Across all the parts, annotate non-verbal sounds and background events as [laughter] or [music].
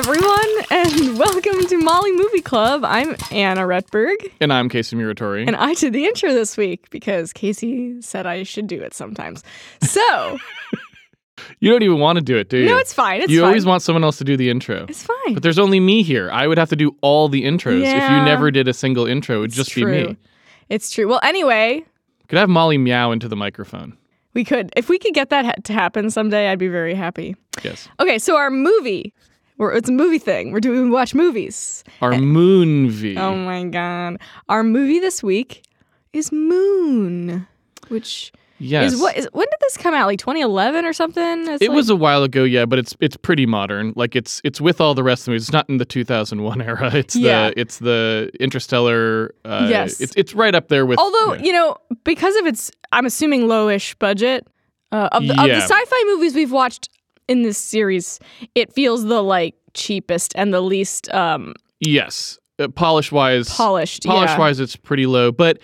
everyone, and [laughs] welcome to Molly Movie Club. I'm Anna Retberg, And I'm Casey Muratori. and I did the intro this week because Casey said I should do it sometimes. So, [laughs] you don't even want to do it, do you? no, it's fine. It's you fine. always want someone else to do the intro. It's fine. But there's only me here. I would have to do all the intros. If you never did a single intro, it would just be me. It's true. Well, anyway, Could I have Molly meow into the microphone? we could if we could get that ha- to happen someday. I'd be very happy. Yes. Okay, so our movie, we're, it's a movie thing. We're doing we watch movies. Our moon V. Oh my god, our movie this week is Moon, which yes. is what is when did this come out? Like 2011 or something? It's it like- was a while ago, yeah, but it's it's pretty modern. Like it's it's with all the rest of the movies. It's not in the 2001 [laughs] era. It's Yeah. the it's the Interstellar. Uh, Yes. It's it's right up there with. Although yeah. you know, because of its, I'm assuming lowish budget uh, of, the, of the sci-fi movies we've watched in this series, it feels the like cheapest and the least um, yes, uh, polish wise, polished. polish yeah. wise it's pretty low but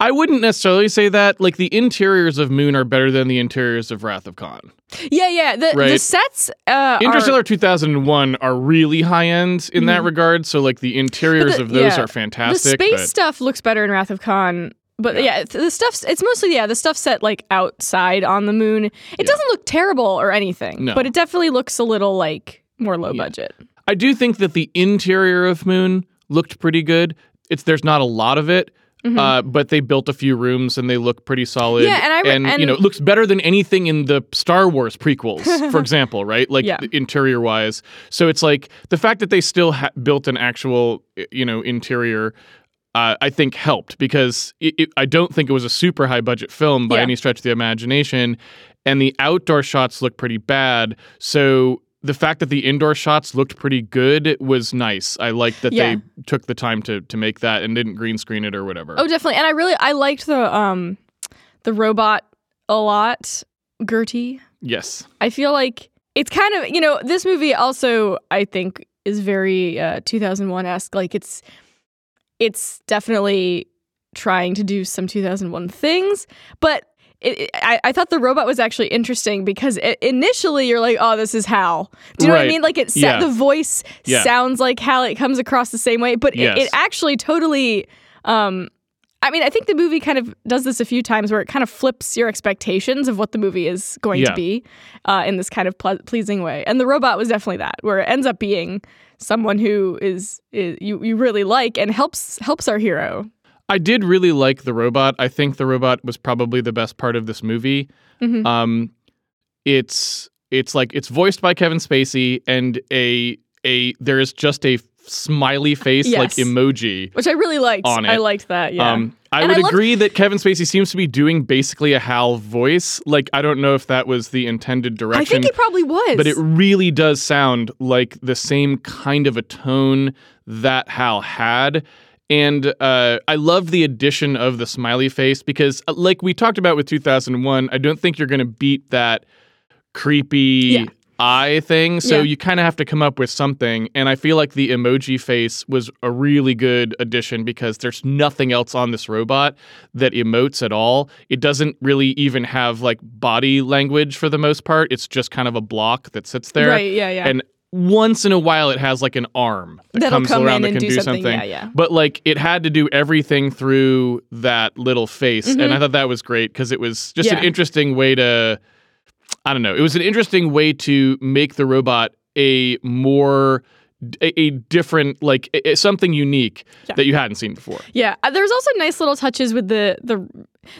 i wouldn't necessarily say that like the interiors of moon are better than the interiors of wrath of khan Yeah, yeah. The, the sets uh, interstellar are, 2001 are really high end in that regard so like the interiors the- of those yeah. are fantastic. the space but stuff looks better in Wrath of Khan. But yeah, th- the stuff's it's mostly yeah the stuff set like outside on the moon. It doesn't look terrible or anything, No. but it definitely looks a little like more low budget. i do think that the interior of moon looked pretty good it's there's not a lot of it Uh, but they built a few rooms and they look pretty solid. Mm-hmm. Yeah, and I re- and, you know, it looks better than anything in the Star Wars prequels, [laughs] for example, right? Like Yeah. interior wise. So it's like the fact that they still ha- built an actual, you know, interior. Uh, I think helped because it, it, I don't think it was a super high budget film by Yeah. any stretch of the imagination, and the outdoor shots look pretty bad. So the fact that the indoor shots looked pretty good was nice. I liked that Yeah. they took the time to to make that and didn't green screen it or whatever. Oh, definitely. And I really I liked the um the robot a lot, GERTY. Yes. I feel like it's kind of you know this movie also I think is very uh, 2001 esque. Like it's it's definitely trying to do some 2001 things, but. It, it- I, I thought the robot was actually interesting because it, initially you're like, oh, this is Hal. Do you know what I mean? Like it, Yeah. the voice Yeah. sounds like Hal. It comes across the same way, but Yes. it, it actually totally. Um, I mean, I think the movie kind of does this a few times where it kind of flips your expectations of what the movie is going to be uh, in this kind of ple- pleasing way. And the robot was definitely that, where it ends up being someone who is, is you, you really like and helps helps our hero. I did really like the robot. I think the robot was probably the best part of this movie. Mhm. Um, it's it's like it's voiced by Kevin Spacey, and a a there is just a smiley face like emoji. Which I really liked. On I liked that. Yeah. Um, I And would I agree that Kevin Spacey seems to be doing basically a Hal voice. Like I don't know if that was the intended direction. I think he probably was. but it really does sound like the same kind of a tone that Hal had. And uh, I love the addition of the smiley face because, uh, like we talked about with 2001, I don't think you're going to beat that creepy Yeah. Eye thing. So Yeah. you kind of have to come up with something. And I feel like the emoji face was a really good addition because there's nothing else on this robot that emotes at all. It doesn't really even have like body language for the most part. It's just kind of a block that sits there. Right, yeah, yeah. And once in a while, it has like an arm that That'll comes come around that can do do something. something. Yeah, yeah. But like it had to do everything through that little face, and I Mhm. thought that was great because it was just Yeah. an interesting way to. I don't know. It was an interesting way to make the robot a more a, a different like a, something unique Yeah. that you hadn't seen before. Yeah, uh, there's also nice little touches with the the.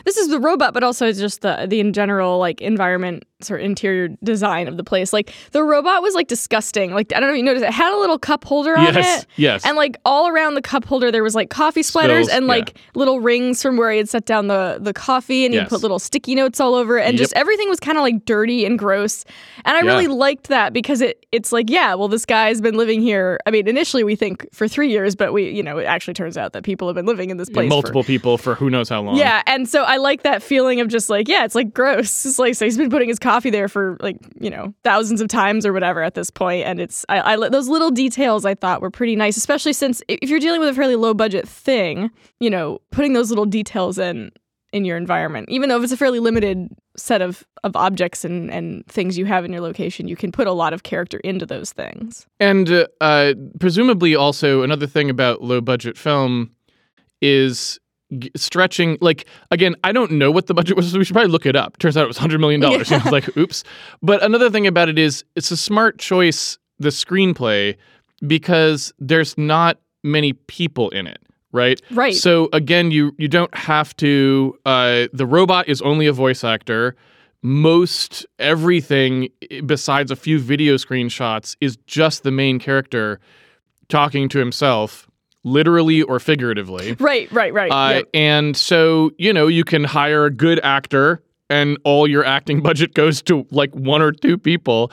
This is the robot, but also it's just the the in general like environment sort of interior design of the place. Like the robot was like disgusting. Like I don't know if you noticed, it had a little cup holder on Yes, it. yes. And like all around the cup holder, there was like coffee splatters Spills, and yeah. like little rings from where he had set down the the coffee, and he put little sticky notes all over it, and just everything was kind of like dirty and gross. And I Yeah. really liked that because it it's like yeah, well this guy's been living here. I mean, initially we think for three years, but we you know it actually turns out that people have been living in this place for- Multiple people for who knows how long. yeah, and so I like that feeling of just like, yeah, it's like gross. It's like so he's been putting his coffee there for like you know thousands of times or whatever at this point, and it's I, I those little details I thought were pretty nice, especially since if you're dealing with a fairly low budget thing, you know, putting those little details in in your environment, even though if it's a fairly limited set of of objects and and things you have in your location, you can put a lot of character into those things. And uh, presumably, also another thing about low budget film is g- stretching. Like again, I don't know what the budget was. So we should probably look it up. Turns out it was hundred million dollars. Yeah. [laughs] You know, like oops. But another thing about it is it's a smart choice. The screenplay because there's not many people in it. Right. Right. So again, you you don't have to. Uh, the robot is only a voice actor. Most everything besides a few video screenshots is just the main character talking to himself, literally or figuratively. [laughs] Right, right, right. Uh, yep. And so you know you can hire a good actor, and all your acting [laughs] budget goes to like one or two people.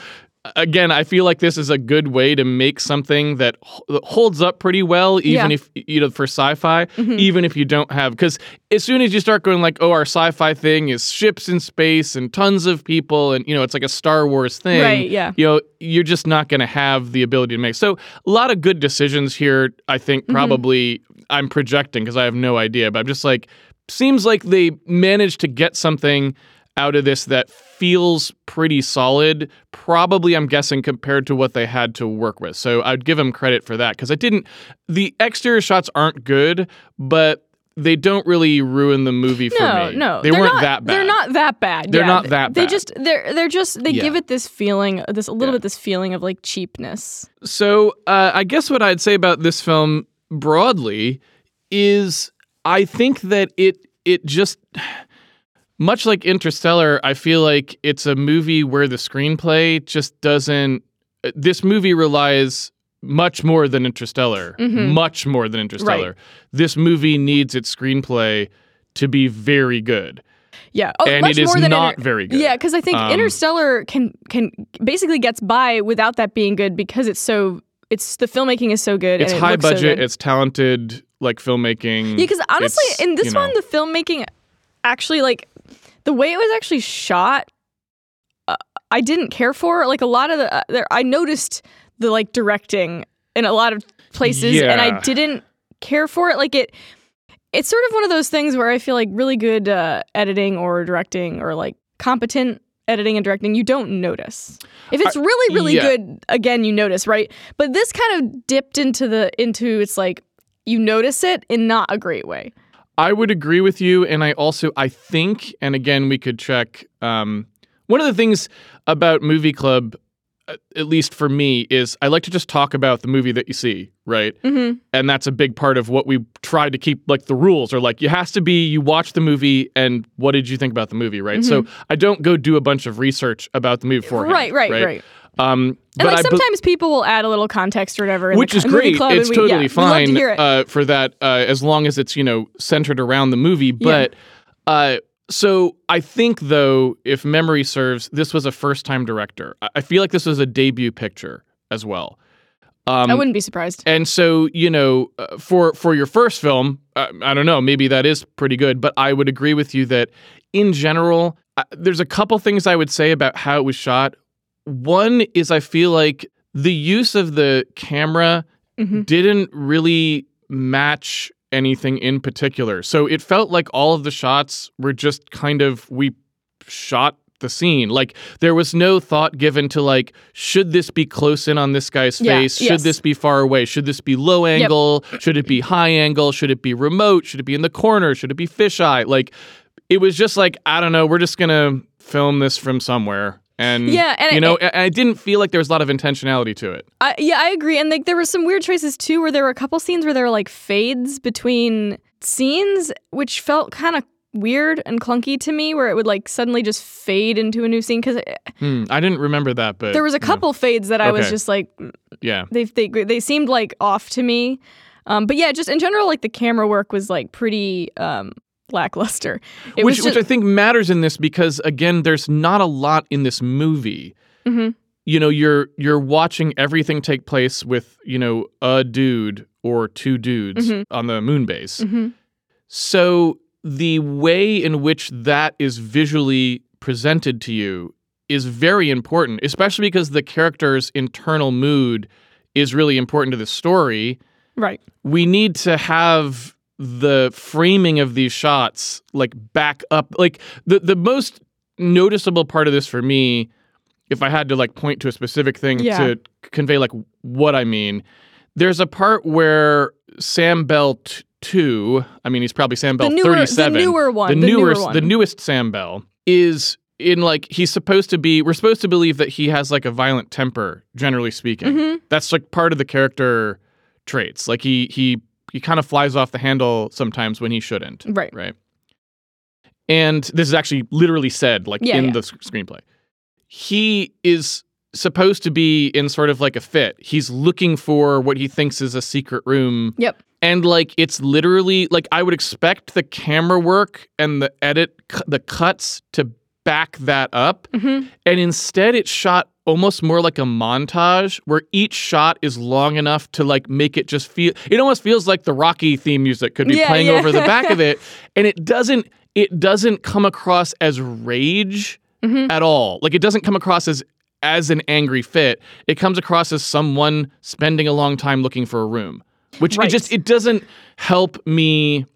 Again, I feel like this is a good way to make something that holds up pretty well, even Yeah. Mm-hmm. if you know for sci-fi, even if you don't have because as soon as you start going like, oh, our sci-fi thing is ships in space and tons of people, and you know it's like a Star Wars thing, Right, yeah. You know, you're just not going to have the ability to make. So a lot of good decisions here. I think Mm-hmm. probably I'm projecting because I have no idea, but I'm just like seems like they managed to get something out of this that feels pretty solid. Probably, I'm guessing, compared to what they had to work with. So I'd give them credit for that because I didn't. The exterior shots aren't good, but they don't really ruin the movie for no, me. no, they weren't not, that bad. They're not that bad. They're yeah, not that They bad. just they're they're just they Yeah. give it this feeling, this a little Yeah. bit this feeling of like cheapness. So uh, I guess what I'd say about this film broadly is I think that it it just much like Interstellar, I feel like it's a movie where the screenplay just doesn't. This movie relies much more than Interstellar, Mhm. much more than Interstellar. This movie needs its screenplay to be very good, Yeah, oh, and it is not Inter- very good. Yeah, because I think Um, Interstellar can can basically gets by without that being good because it's so it's the filmmaking is so good. it's and it high looks so budget, good. it's talented, like filmmaking. Yeah, because honestly, in this you know- one, the filmmaking actually like the way it was actually shot, uh, I didn't care for. Like a lot of the, uh, there, I noticed the like directing in a lot of places, and I didn't care for it. Like it, it's sort of one of those things where I feel like really good uh, editing or directing or like competent editing and directing, you don't notice. If it's really, really yeah. good, again, you notice, right? But this kind of dipped into the into it's like you notice it in not a great way. I would agree with you, and I also I think, and again, we could check. Um, one of the things about Movie Club, uh, at least for me, is I like to just talk about the movie that you see, right? Mm-hmm. And that's a big part of what we try to keep. Like the rules are like you has to be you watch the movie and what did you think about the movie, right? So I don't go do a bunch of research about the movie beforehand, Mm-hmm. Right, right, right. Um, And but like I be- sometimes people will add a little context or whatever, in which the is great. It's we, totally yeah, fine to it. Uh, for that, uh, as long as it's you know centered around the movie. But uh, so I think though, if memory serves, this was a first-time director. I- I feel like this was a debut picture as well. Um, I wouldn't be surprised. and so you know, uh, for for your first film, uh, I don't know, maybe that is pretty good. But I would agree with you that in general, uh, there's a couple things I would say about how it was shot. One is I feel like the use of the camera Mhm. didn't really match anything in particular. So it felt like all of the shots were just kind of we shot the scene. Like there was no thought given to like should this be close in on this guy's Yeah, face? Should yes. this be far away? Should this be low angle? Should it be high angle? Should it be remote? Should it be in the corner? Should it be fisheye? Like it was just like I don't know, we're just going to film this from somewhere. And Yeah, and you it- know, and I didn't feel like there was a lot of intentionality to it. I, yeah, I agree. And like there were some weird choices too, where there were a couple scenes where there were like fades between scenes, which felt kind of weird and clunky to me, where it would like suddenly just fade into a new scene. Because Hmm, I didn't remember that, but there was a couple fades that I was just like, yeah. they they they seemed like off to me. Um, but yeah, just in general, like the camera work was like pretty um, lackluster. It which was which I think matters in this because again, there's not a lot in this movie. Mhm. You know, you're you're watching everything take place with you know a dude or two dudes Mhm. on the moon base. Mhm. So the way in which that is visually presented to you is very important, especially because the character's internal mood is really important to the story right. we need to have the framing of these shots like back up like the the most noticeable part of this for me, if I had to like point to a specific thing Yeah. to convey like what I mean, there's a part where Sam Bell t- two, I mean he's probably Sam Bell The newer- the 37. newer one, The the newer, newer one. the newest Sam Bell is in like he's supposed to be we're supposed to believe that he has like a violent temper generally speaking. Mhm. That's like part of the character traits. Like he he he kind of flies off the handle sometimes when he shouldn't. Right. Right. And this is actually literally said like Yeah, in yeah. the s- screenplay. He is supposed to be in sort of like a fit. He's looking for what he thinks is a secret room. Yep. And like it's literally like I would expect the camera work and the edit the cuts to back that up. hmm And instead, it's shot almost more like a montage where each shot is long enough to like make it just feel. It almost feels like the Rocky theme music could be Yeah, playing yeah. over the back of it, [laughs] and it doesn't. It doesn't come across as rage Mhm. at all. Like it doesn't come across as as an angry fit. It comes across as someone spending a long time looking for a room, which Right. it just it doesn't help me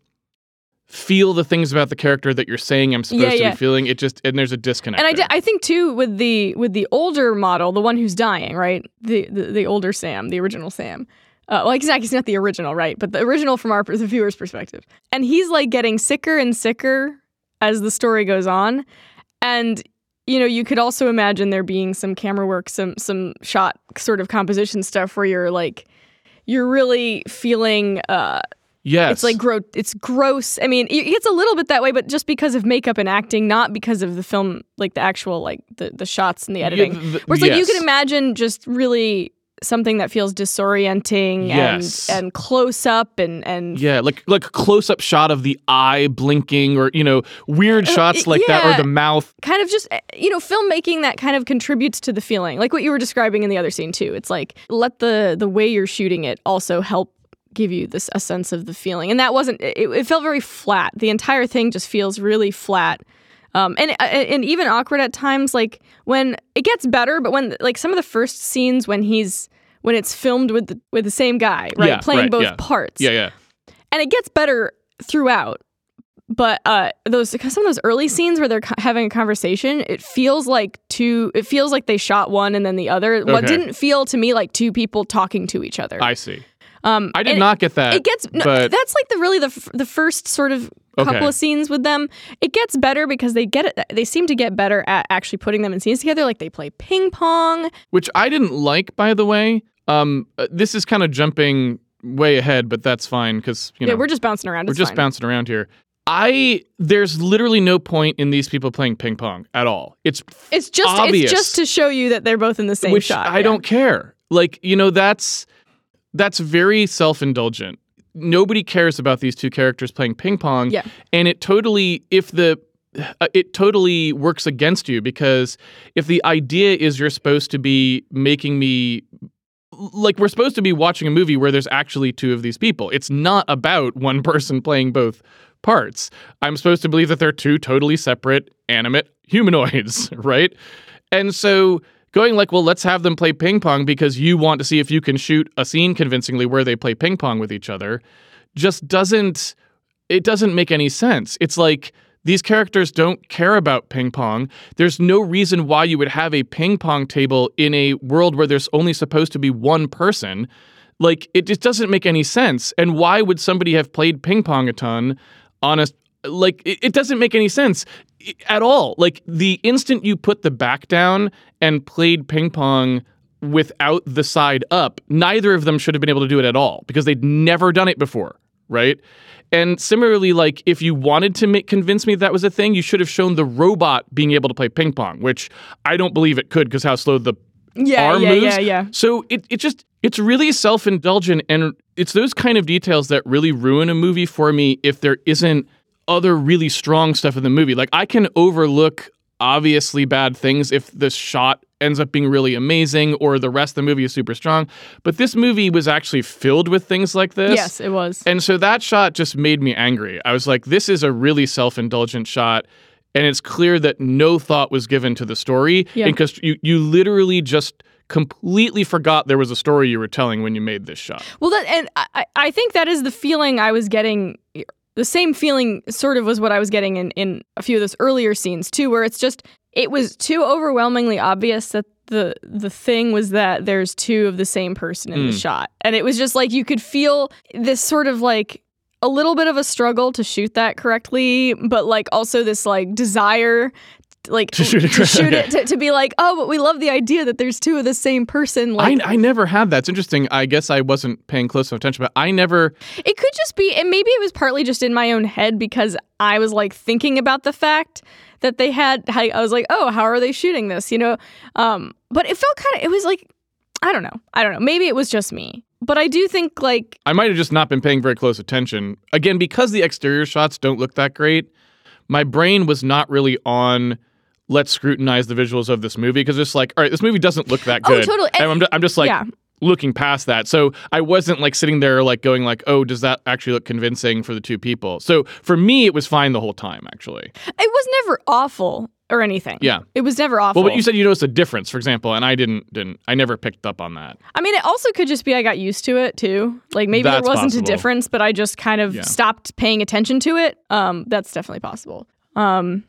feel the things about the character that you're saying I'm supposed Yeah, to be feeling. It just and there's a disconnect. And I, I think too with the with the older model, the one who's dying, right? The the, the older Sam, the original Sam. Uh, well, exactly, he's not the original, right? But the original from our the viewer's perspective, and he's like getting sicker and sicker as the story goes on, and you know you could also imagine there being some camera work, some some shot sort of composition stuff where you're like you're really feeling uh, Yes. it's like gro- it's gross. I mean, it gets a little bit that way, but just because of makeup and acting, not because of the film, like the actual like the the shots and the editing. Yeah, th- Where it's like you can imagine just really something that feels disorienting Yes. and and close up and and Yeah, like like a close up shot of the eye blinking or you know weird shots Uh, like that or the mouth. kind of just eh, you know filmmaking that kind of contributes to the feeling like what you were describing in the other scene too it's like let the the way you're shooting it also help give you this a sense of the feeling and that wasn't it, it felt very flat the entire thing just feels really flat um, and and even awkward at times like when it gets better but when like some of the first scenes when he's when it's filmed with the, with the same guy right Yeah, playing right, both yeah. parts Yeah, yeah. and it gets better throughout. But uh, those some of those early scenes where they're co- having a conversation, it feels like two. It feels like they shot one and then the other. What Okay. didn't feel to me like two people talking to each other. I see. Um, I did not get that. It gets no, but that's like the really the f- the first sort of couple Okay. of scenes with them. It gets better because they get it. They seem to get better at actually putting them in scenes together. Like they play ping pong. which I didn't like by the way. Um uh, this is kind of jumping way ahead, but that's fine cuz you know yeah, we're just bouncing around. we're just fine. bouncing around here. I there's literally no point in these people playing ping pong at all. It's It's just obvious. it's just to show you that they're both in the same which shot. I yeah. don't care. Like, you know, that's that's very self-indulgent. Nobody cares about these two characters playing ping pong. Yeah. And it totally if the uh, it totally works against you because if the idea is you're supposed to be making me like we're supposed to be watching a movie where there's actually two of these people. It's not about one [laughs] person playing both parts. I'm supposed to believe that they're two totally separate animate humanoids, [laughs] right? And so going like, well, let's have them play ping pong because you want to see if you can shoot a scene convincingly where they play ping pong with each other just doesn't it doesn't make any sense. It's like these characters don't care about ping pong. There's no reason why you would have a ping pong table in a world where there's only supposed to be one person. Like it just doesn't make any sense. And why would somebody have played ping pong a ton on a like it, it doesn't make any sense at all. Like the instant you put the back down and played ping pong without the side up, neither of them should have been able to do it at all because they'd never done it before, right? And similarly, like if you wanted to make convince me that was a thing, you should have shown the robot being able to play ping pong, which I don't believe it could because how slow the Yeah, arm yeah, moves. yeah, yeah. So it, it just it's really self-indulgent and it's those kind of details that really ruin a movie for me if there isn't other really strong stuff in the movie. Like I can overlook obviously bad things if the shot ends up being really amazing or the rest of the movie is super strong. But this movie was actually filled with things like this. Yes, it was. And so that shot just made me angry. I was like, this is a really self indulgent shot. And it's clear that no thought was given to the story. Yeah. Because you, you literally just completely forgot there was a story you were telling when you made this shot. Well, that and I- I think that is the feeling I was getting the same feeling sort of was what I was getting in in a few of those earlier scenes too, where it's just it was too overwhelmingly obvious that the the thing was that there's two of the same person in the Mm. shot, and it was just like you could feel this sort of like a little bit of a struggle to shoot that correctly, but like also this like desire. Like To shoot it to, shoot it [laughs] to, to be like, oh, but we love the idea that there's two of the same person. Like, I, I never had that. It's interesting. I guess I wasn't paying close enough attention, but I never. It could just be, and maybe it was partly just in my own head because I was like thinking about the fact that they had. I I was like, oh, how are they shooting this? You know, um, but it felt kind of. It was like, I don't know, I don't know. Maybe it was just me, but I do think like, I might have just not been paying very close attention. Again, because the exterior shots don't look that great, my brain was not really on. Let's scrutinize the visuals of this movie because it's like, all right, this movie doesn't look that good. Oh, good. totally. And I'm, I'm just like yeah, looking past that. So I wasn't like sitting there like going like, oh, does that actually look convincing for the two people? So for me, it was fine the whole time actually. it was never awful or anything. Yeah. it was never awful. Well, but you said you noticed a difference, for example, and I didn't. Didn't I? Never picked up on that. I mean, it also could just be I got used to it too. Like maybe That's there wasn't possible. a difference, but I just kind of Yeah. stopped paying attention to it. Um, that's definitely possible. Um,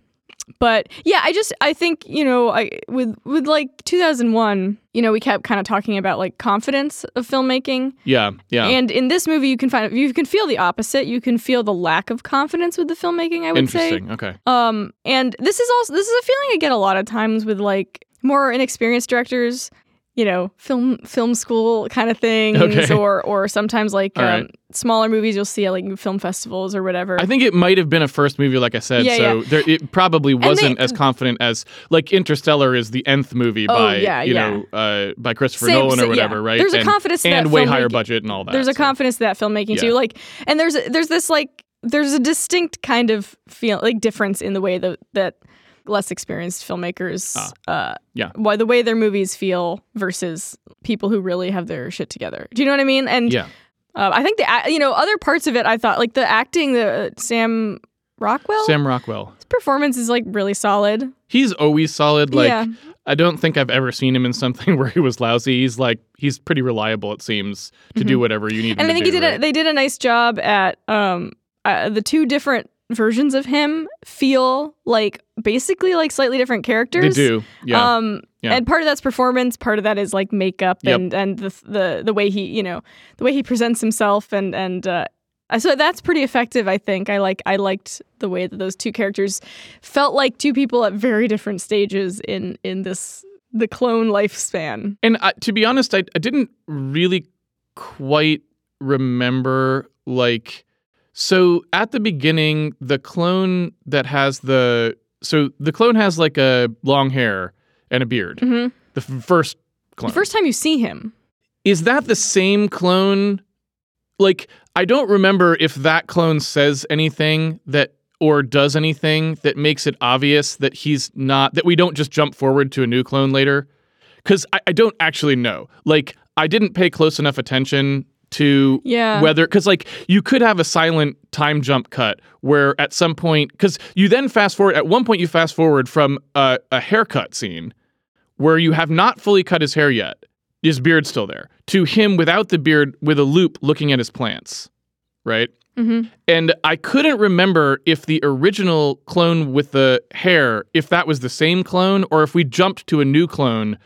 but yeah, I just I think you know I with with like 2001, you know, we kept kind of talking about like confidence of filmmaking, Yeah, yeah. and in this movie, you can find you can feel the opposite. You can feel the lack of confidence with the filmmaking. I would say. Interesting. Okay. Um, and this is also this is a feeling I get a lot of times with like more inexperienced directors, you know, film film school kind of things, Okay. or or sometimes like um, right. smaller movies you'll see at like film festivals or whatever. I think it might have been a first movie, like I said. Yeah, so There, it probably wasn't as confident as like Interstellar is the nth movie Oh, by yeah, you yeah. know uh, by Christopher Same- Nolan or whatever, yeah. right? There's a confidence to and way higher budget and all that. there's a so. confidence to that filmmaking too, like, and there's there's this like there's a distinct kind of feel like difference in the way that that less experienced filmmakers uh yeah. why the way their movies feel versus people who really have their shit together do you know what i mean and Yeah. Uh, I think the you know other parts of it. I thought like the acting, the Sam Rockwell, Sam Rockwell. his performance is like really solid. He's always solid. Like yeah, I don't think I've ever seen him in something [laughs] where he was lousy. He's like he's pretty reliable. It seems to do whatever you need. Mm-hmm. and I think he did. A, right? they did a nice job at um uh, the two different versions of him feel like basically like slightly different characters. They do. Yeah. Um, Yeah. and part of that's performance, part of that is like makeup Yep. and and the the the way he you know the way he presents himself and and uh, so that's pretty effective. I think I like I liked the way that those two characters felt like two people at very different stages in in this the clone lifespan. And I, to be honest, I, I didn't really quite remember like so at the beginning the clone that has the so the clone has like a long hair and a beard. hmm The f- first clone. The first time you see him, Is that the same clone? Like I don't remember if that clone says anything that or does anything that makes it obvious that he's not that we don't just jump forward to a new clone later. Cause I, I don't actually know. Like I didn't pay close enough attention to yeah, whether because like you could have a silent time jump cut where at some point because you then fast forward at one point you fast forward from a, a haircut scene where you have not fully cut his hair yet his beard's still there to him without the beard with a loop looking at his plants right? Hmm and i couldn't remember if the original clone with the hair if that was the same clone or if we jumped to a new clone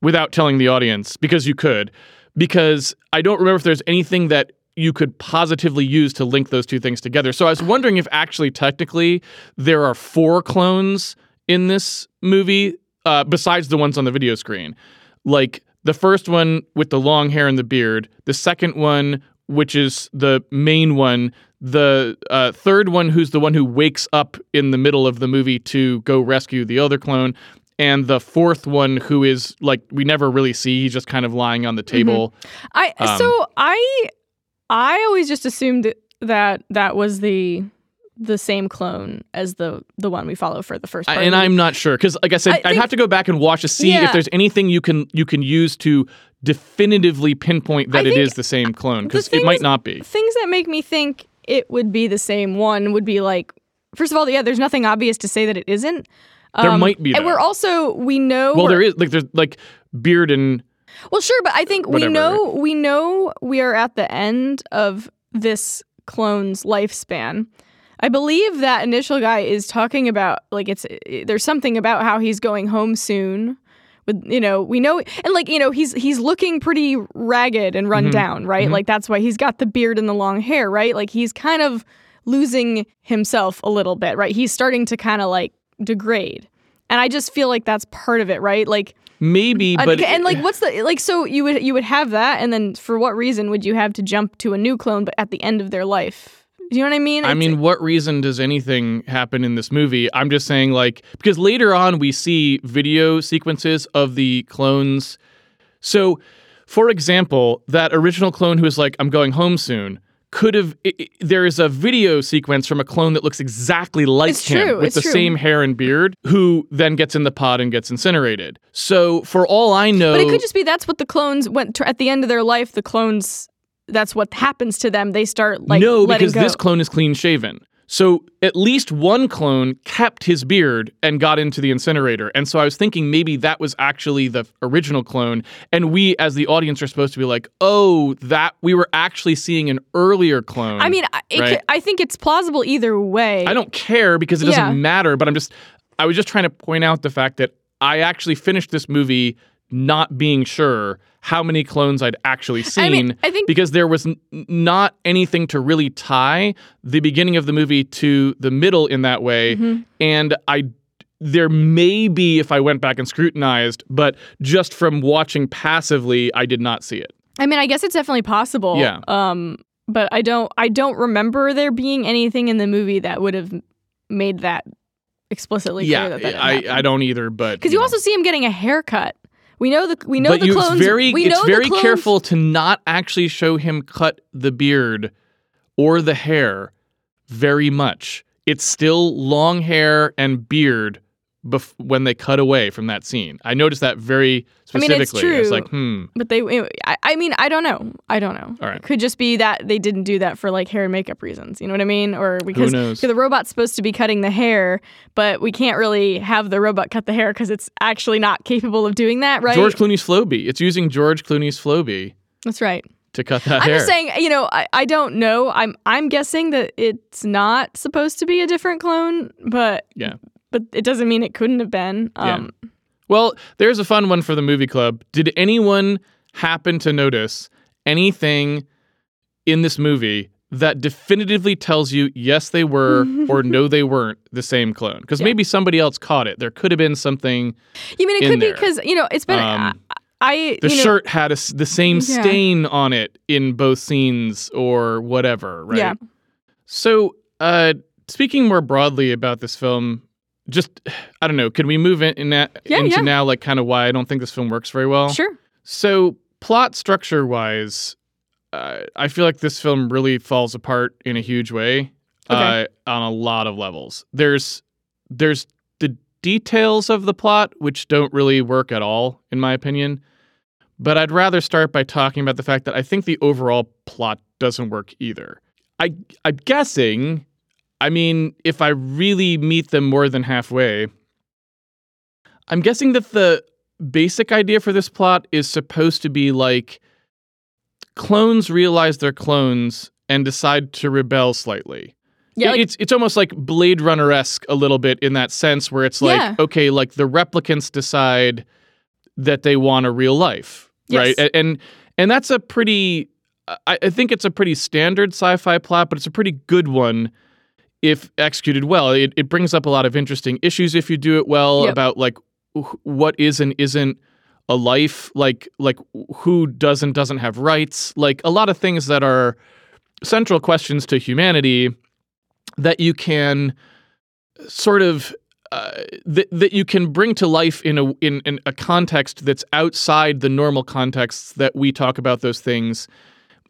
without telling the audience because you could because i don't remember if there's anything that you could positively use to link those two things together. So i was wondering if actually technically there are four clones in this movie uh, besides the ones on the video screen. Like the first one with the long hair and the beard the second one which is the main one the uh, third one who's the one who wakes up in the middle of the movie to go rescue the other clone and the fourth one who is like we never really see he's just kind of lying on the table. I Um, so I I always just assumed that that was the the same clone as the the one we follow for the first part. and i'm not sure because like i said I would have to go back and watch to see if there's anything you can you can use to definitively pinpoint that it is the same clone because it might not be. things that make me think it would be the same one would be like first of all yeah there's nothing obvious to say that it isn't There Um, might be, and we're also we know well there is like there's like beard and well sure but i think Whatever, we know we know we are at the end of this clone's lifespan. I believe that initial guy is talking about like it's there's something about how he's going home soon. With you know, we know and like you know, he's he's looking pretty ragged and run Mhm. down, right? Mhm. Like that's why he's got the beard and the long hair, right? Like he's kind of losing himself a little bit, right? He's starting to kind of like degrade. And I just feel like that's part of it, right? Like Maybe, but and like what's the like so you would you would have that and then for what reason would you have to jump to a new clone but at the end of their life? Do you know what I mean? I It's- mean, what reason does anything happen in this movie? I'm just saying, like, because later on we see video sequences of the clones. So, for example, that original clone who is like, I'm going home soon, could have. there is a video sequence from a clone that looks exactly like It's him true, with the true. same hair and beard, who then gets in the pod and gets incinerated. So, for all I know. But it could just be that's what the clones went to, at the end of their life. The clones, that's what happens to them. They start like no, because go. this clone is clean shaven. So at least one clone kept his beard and got into the incinerator. And so I was thinking maybe that was actually the original clone. And we, as the audience, are supposed to be like, oh, that we were actually seeing an earlier clone. I mean, right. could, I think it's plausible either way. I don't care because it doesn't Yeah. matter. But I'm just, I was just trying to point out the fact that I actually finished this movie not being sure how many clones I'd actually seen I mean, I think because there was n- not anything to really tie the beginning of the movie to the middle in that way Mm-hmm. and i there may be if i went back and scrutinized but just from watching passively i did not see it I mean, I guess it's definitely possible. Yeah. Um, but I don't. I don't remember there being anything in the movie that would have made that explicitly clear yeah that that I, I don't either but because you know. also see him getting a haircut. We know the we know but the you, clones. it's very we it's know very careful to not actually show him cut the beard or the hair very much it's still long hair and beard bef- when they cut away from that scene i noticed that very specifically. I mean, it's true. like hmm But they, I, I mean, I don't know. I don't know. All right. It could just be that they didn't do that for like hair and makeup reasons. You know what I mean? Or because the robot's supposed to be cutting the hair, but we can't really have the robot cut the hair because it's actually not capable of doing that, right? george clooney's flowbee it's using george clooney's flowbee That's right. to cut that I'm hair just saying, you know, I, I don't know. I'm I'm guessing that it's not supposed to be a different clone, but yeah but it doesn't mean it couldn't have been. Yeah. Um, Well, there's a fun one for the movie club. Did anyone happen to notice anything in this movie that definitively tells you yes they were [laughs] or no they weren't the same clone? Because Yeah. maybe somebody else caught it. There could have been something. You mean it could be because you know it's been Um, I The you know, shirt had a the same Yeah. stain on it in both scenes or whatever, right? Yeah. So, uh, speaking more broadly about this film, just I don't know. Can we move in, in that, Yeah, into yeah. now, like kind of why I don't think this film works very well? Sure. So, plot structure wise, uh, I feel like this film really falls apart in a huge way Okay. uh, on a lot of levels. There's there's the details of the plot which don't really work at all, in my opinion. But I'd rather start by talking about the fact that I think the overall plot doesn't work either. I I'm guessing. I mean, if I really meet them more than halfway, I'm guessing that the basic idea for this plot is supposed to be like clones realize they're clones and decide to rebel slightly. Yeah. Like- it's it's almost like Blade Runner esque a little bit in that sense, where it's like, Yeah. okay, like the replicants decide that they want a real life, right? Yes. A- And and that's a pretty, I, I think it's a pretty standard sci-fi plot, but it's a pretty good one if executed well. It it brings up a lot of interesting issues if you do it well Yep. about like wh- what is and isn't a life, like like who does and doesn't have rights, like a lot of things that are central questions to humanity that you can sort of uh, that that you can bring to life in a in, in a context that's outside the normal contexts that we talk about those things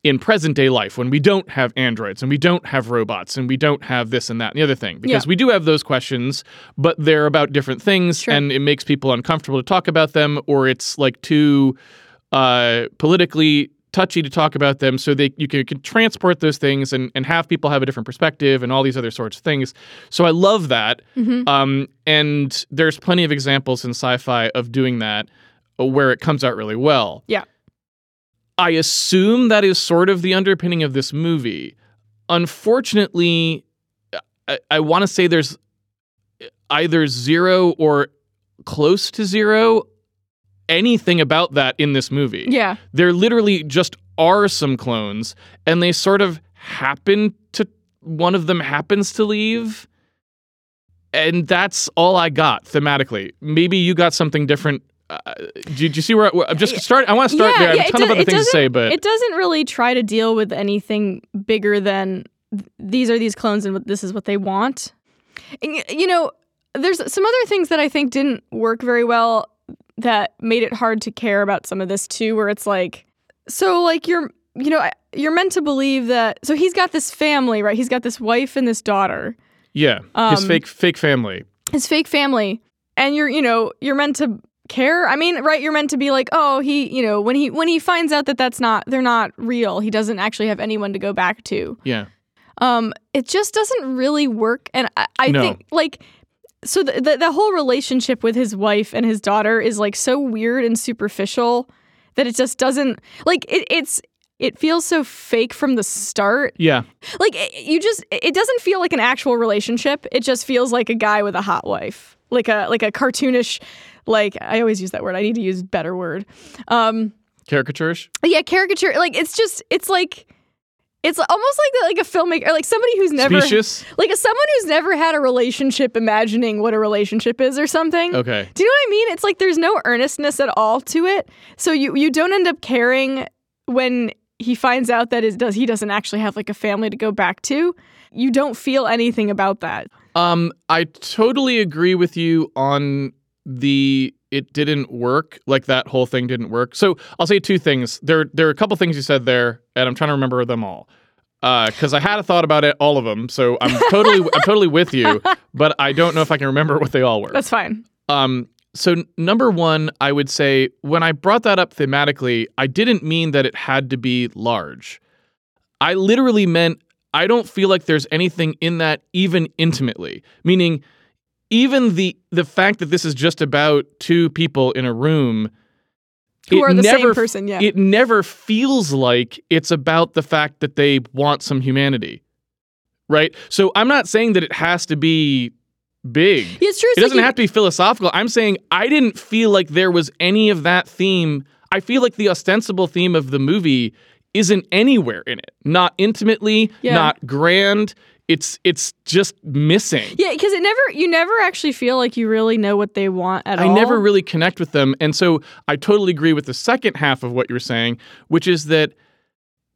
in present day life when we don't have androids and we don't have robots and we don't have this and that and the other thing because Yeah. we do have those questions but they're about different things Sure. and it makes people uncomfortable to talk about them or it's like too uh, politically touchy to talk about them so they you can, can transport those things and, and have people have a different perspective and all these other sorts of things so i love that Mhm. um, and there's plenty of examples in sci-fi of doing that where it comes out really well Yeah. I assume that is sort of the underpinning of this movie unfortunately, I, I want to say there's either zero or close to zero anything about that in this movie. Yeah. There literally just are some clones, and they sort of happen to, one of them happens to leave. And that's all I got thematically. Maybe you got something different. Uh, do, do you see where I, I'm just start? I want to start Yeah, there. I yeah, have a it ton of other things to say, but it doesn't really try to deal with anything bigger than these are these clones and this is what they want. And, you know, there's some other things that I think didn't work very well that made it hard to care about some of this too, where it's like, so like you're, you know, you're meant to believe that. So he's got this family, right? He's got this wife and this daughter, yeah, his um, fake fake family. his fake family, and you're, you know, you're meant to care. I mean, right? You're meant to be like, oh, he, you know, when he when he finds out that that's not, they're not real. He doesn't actually have anyone to go back to. Yeah, um it just doesn't really work and i, I No. think like so the, the the whole relationship with his wife and his daughter is like so weird and superficial that it just doesn't like it, it's it feels so fake from the start yeah, like it, you just it doesn't feel like an actual relationship it just feels like a guy with a hot wife like a like a cartoonish like i always use that word. I need to use better word. Um caricaturish. yeah caricature like it's just it's like it's almost like the, like a filmmaker like somebody who's never Specious. like someone who's never had a relationship imagining what a relationship is or something. Okay. do you know what i mean? It's like there's no earnestness at all to it. So you you don't end up caring when he finds out that is does he doesn't actually have like a family to go back to. You don't feel anything about that Um, I totally agree with you on the it didn't work. Like that whole thing didn't work. So I'll say two things. There, there are a couple things you said there, and I'm trying to remember them all. Because I had a thought about it, all of them. So I'm [laughs] totally, I'm totally with you. But I don't know if I can remember what they all were. that's fine Um, so number one, I would say when I brought that up thematically, I didn't mean that it had to be large. I literally meant I don't feel like there's anything in that even intimately. Meaning, even the the fact that this is just about two people in a room, who it are the never same person yeah It never feels like it's about the fact that they want some humanity, right? So I'm not saying that it has to be big. Yeah, it's true It doesn't have to be philosophical. I'm saying I didn't feel like there was any of that theme. I feel like the ostensible theme of the movie isn't anywhere in it. Not intimately, Yeah. not grand. It's it's just missing. yeah because it never you never actually feel like you really know what they want at I all I never really connect with them. And so I totally agree with the second half of what you were saying, which is that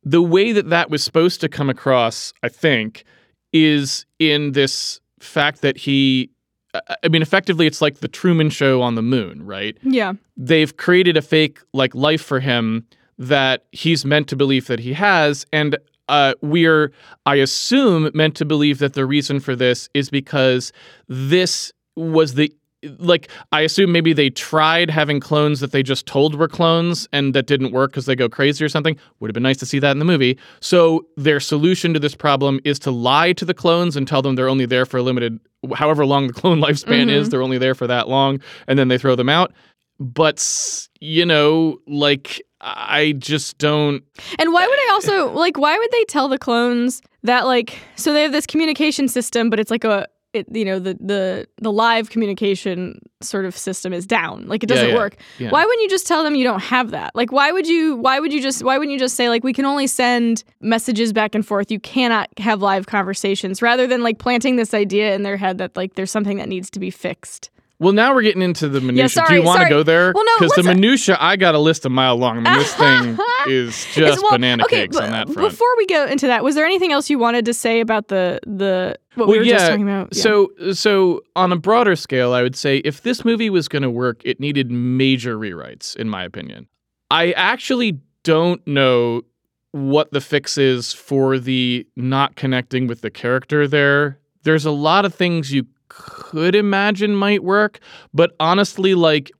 the way that that was supposed to come across, I think, is in this fact that he, I- I mean, effectively, it's like the Truman Show on the moon, right? yeah They've created a fake like life for him that he's meant to believe that he has, and uh, we're, I assume, meant to believe that the reason for this is because this was the like I assume maybe they tried having clones that they just told were clones and that didn't work because they go crazy or something. Would have been nice to see that in the movie. So their solution to this problem is to lie to the clones and tell them they're only there for a limited, however long the clone [laughs] lifespan is. They're only there for that long, and then they throw them out. But you know, like I just don't. And why would I also [laughs] like? Why would they tell the clones that like? So they have this communication system, but it's like a, it, you know, the the the live communication sort of system is down. Like it doesn't yeah, work. yeah. Why wouldn't you just tell them you don't have that? Like why would you? Why would you just? Why wouldn't you just say like we can only send messages back and forth? You cannot have live conversations. Rather than like planting this idea in their head that like there's something that needs to be fixed. Well, now we're getting into the minutia. Do sorry, you want to go there? Well, no, because the minutia, I got a list a mile long. I mean, this [laughs] thing is just well, banana okay, cakes but on that front. Before we go into that, was there anything else you wanted to say about the the what we were yeah, just talking about? Yeah. So, so on a broader scale, I would say if this movie was going to work, it needed major rewrites, in my opinion. I actually don't know what the fix is for the not connecting with the character there. There's a lot of things you could imagine might work, but honestly, like,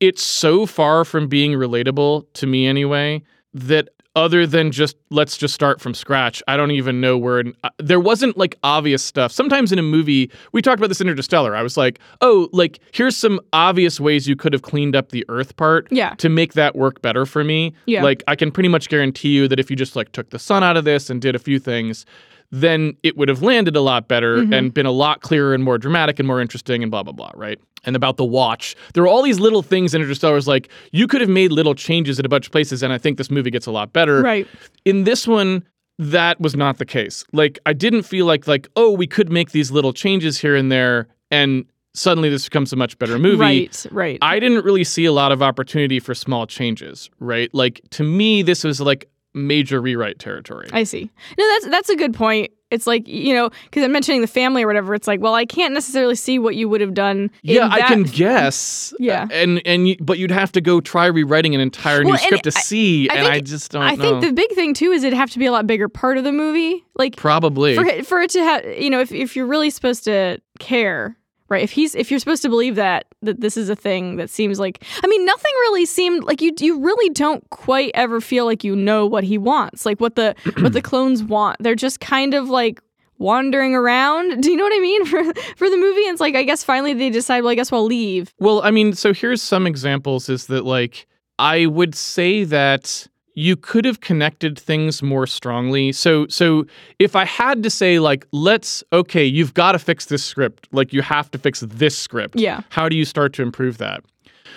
it's so far from being relatable to me anyway that other than just let's just start from scratch i don't even know where uh, there wasn't like obvious stuff sometimes in a movie we talked about this in interstellar i was like oh like here's some obvious ways you could have cleaned up the earth part Yeah. to make that work better for me Yeah. like i can pretty much guarantee you that if you just like took the son out of this and did a few things then it would have landed a lot better Mhm. and been a lot clearer and more dramatic and more interesting and blah blah blah, right? And about the watch, there are all these little things in Interstellar. is like you could have made little changes in a bunch of places, and I think this movie gets a lot better. Right. In this one, that was not the case. Like I didn't feel like like oh we could make these little changes here and there, and suddenly this becomes a much better movie. Right. Right. I didn't really see a lot of opportunity for small changes, right? Like to me, this was like major rewrite territory. I see. No, that's that's a good point. It's like you know, because I'm mentioning the family or whatever. It's like, well, I can't necessarily see what you would have done. in yeah, I can guess. Yeah. uh, and and but you'd have to go try rewriting an entire new Well, and script to I- see, I and think- I just don't I know. think the big thing too is it'd have to be a lot bigger part of the movie. Like Probably. for it- for it to have, you know, if if you're really supposed to care, right? If he's if you're supposed to believe that that this is a thing that seems like, I mean, nothing really seemed like you you really don't quite ever feel like you know what he wants, like what the what the [clears throat] clones want. They're just kind of like wandering around. [laughs] Do you know what I mean for for the movie? And it's like I guess finally they decide, well, I guess we'll leave. Well, I mean, so here's some examples is that like I would say that you could have connected things more strongly. So so if I had to say like let's okay, you've got to fix this script. Like you have to fix this script. Yeah. How do you start to improve that?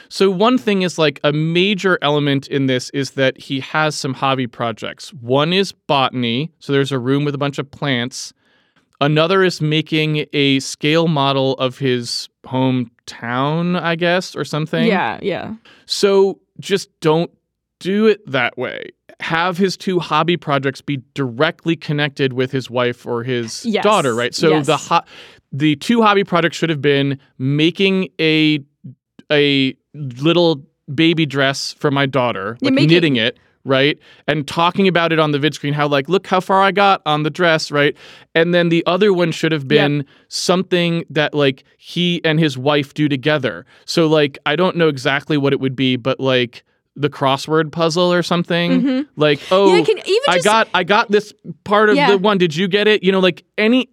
So one thing is like a major element in this is that he has some hobby projects. One is botany, so there's a room with a bunch of plants. Another is making a scale model of his hometown, I guess, or something. Yeah, yeah. So just don't do it that way. Have his two hobby projects be directly connected with his wife or his Yes. daughter, right? So Yes. the ho- the two hobby projects should have been making a a little baby dress for my daughter, like knitting it, right? And talking about it on the vid screen, how like, look how far I got on the dress, right? And then the other one should have been something that like he and his wife do together. So like, I don't know exactly what it would be, but like the crossword puzzle or something. Like, oh, Mm-hmm. yeah, can even I just got I got this part of Yeah. the one. Did you get it? You know, like any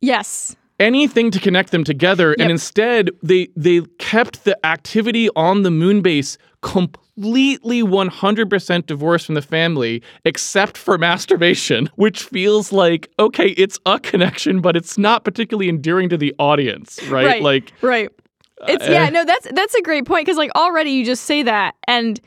yes. anything to connect them together Yep. and instead they they kept the activity on the moon base completely 100% divorced from the family except for masturbation [laughs] which feels like okay it's a connection but it's not particularly endearing to the audience right, Right. like Right. It's Uh, yeah, no, that's that's a great point because like already you just say that and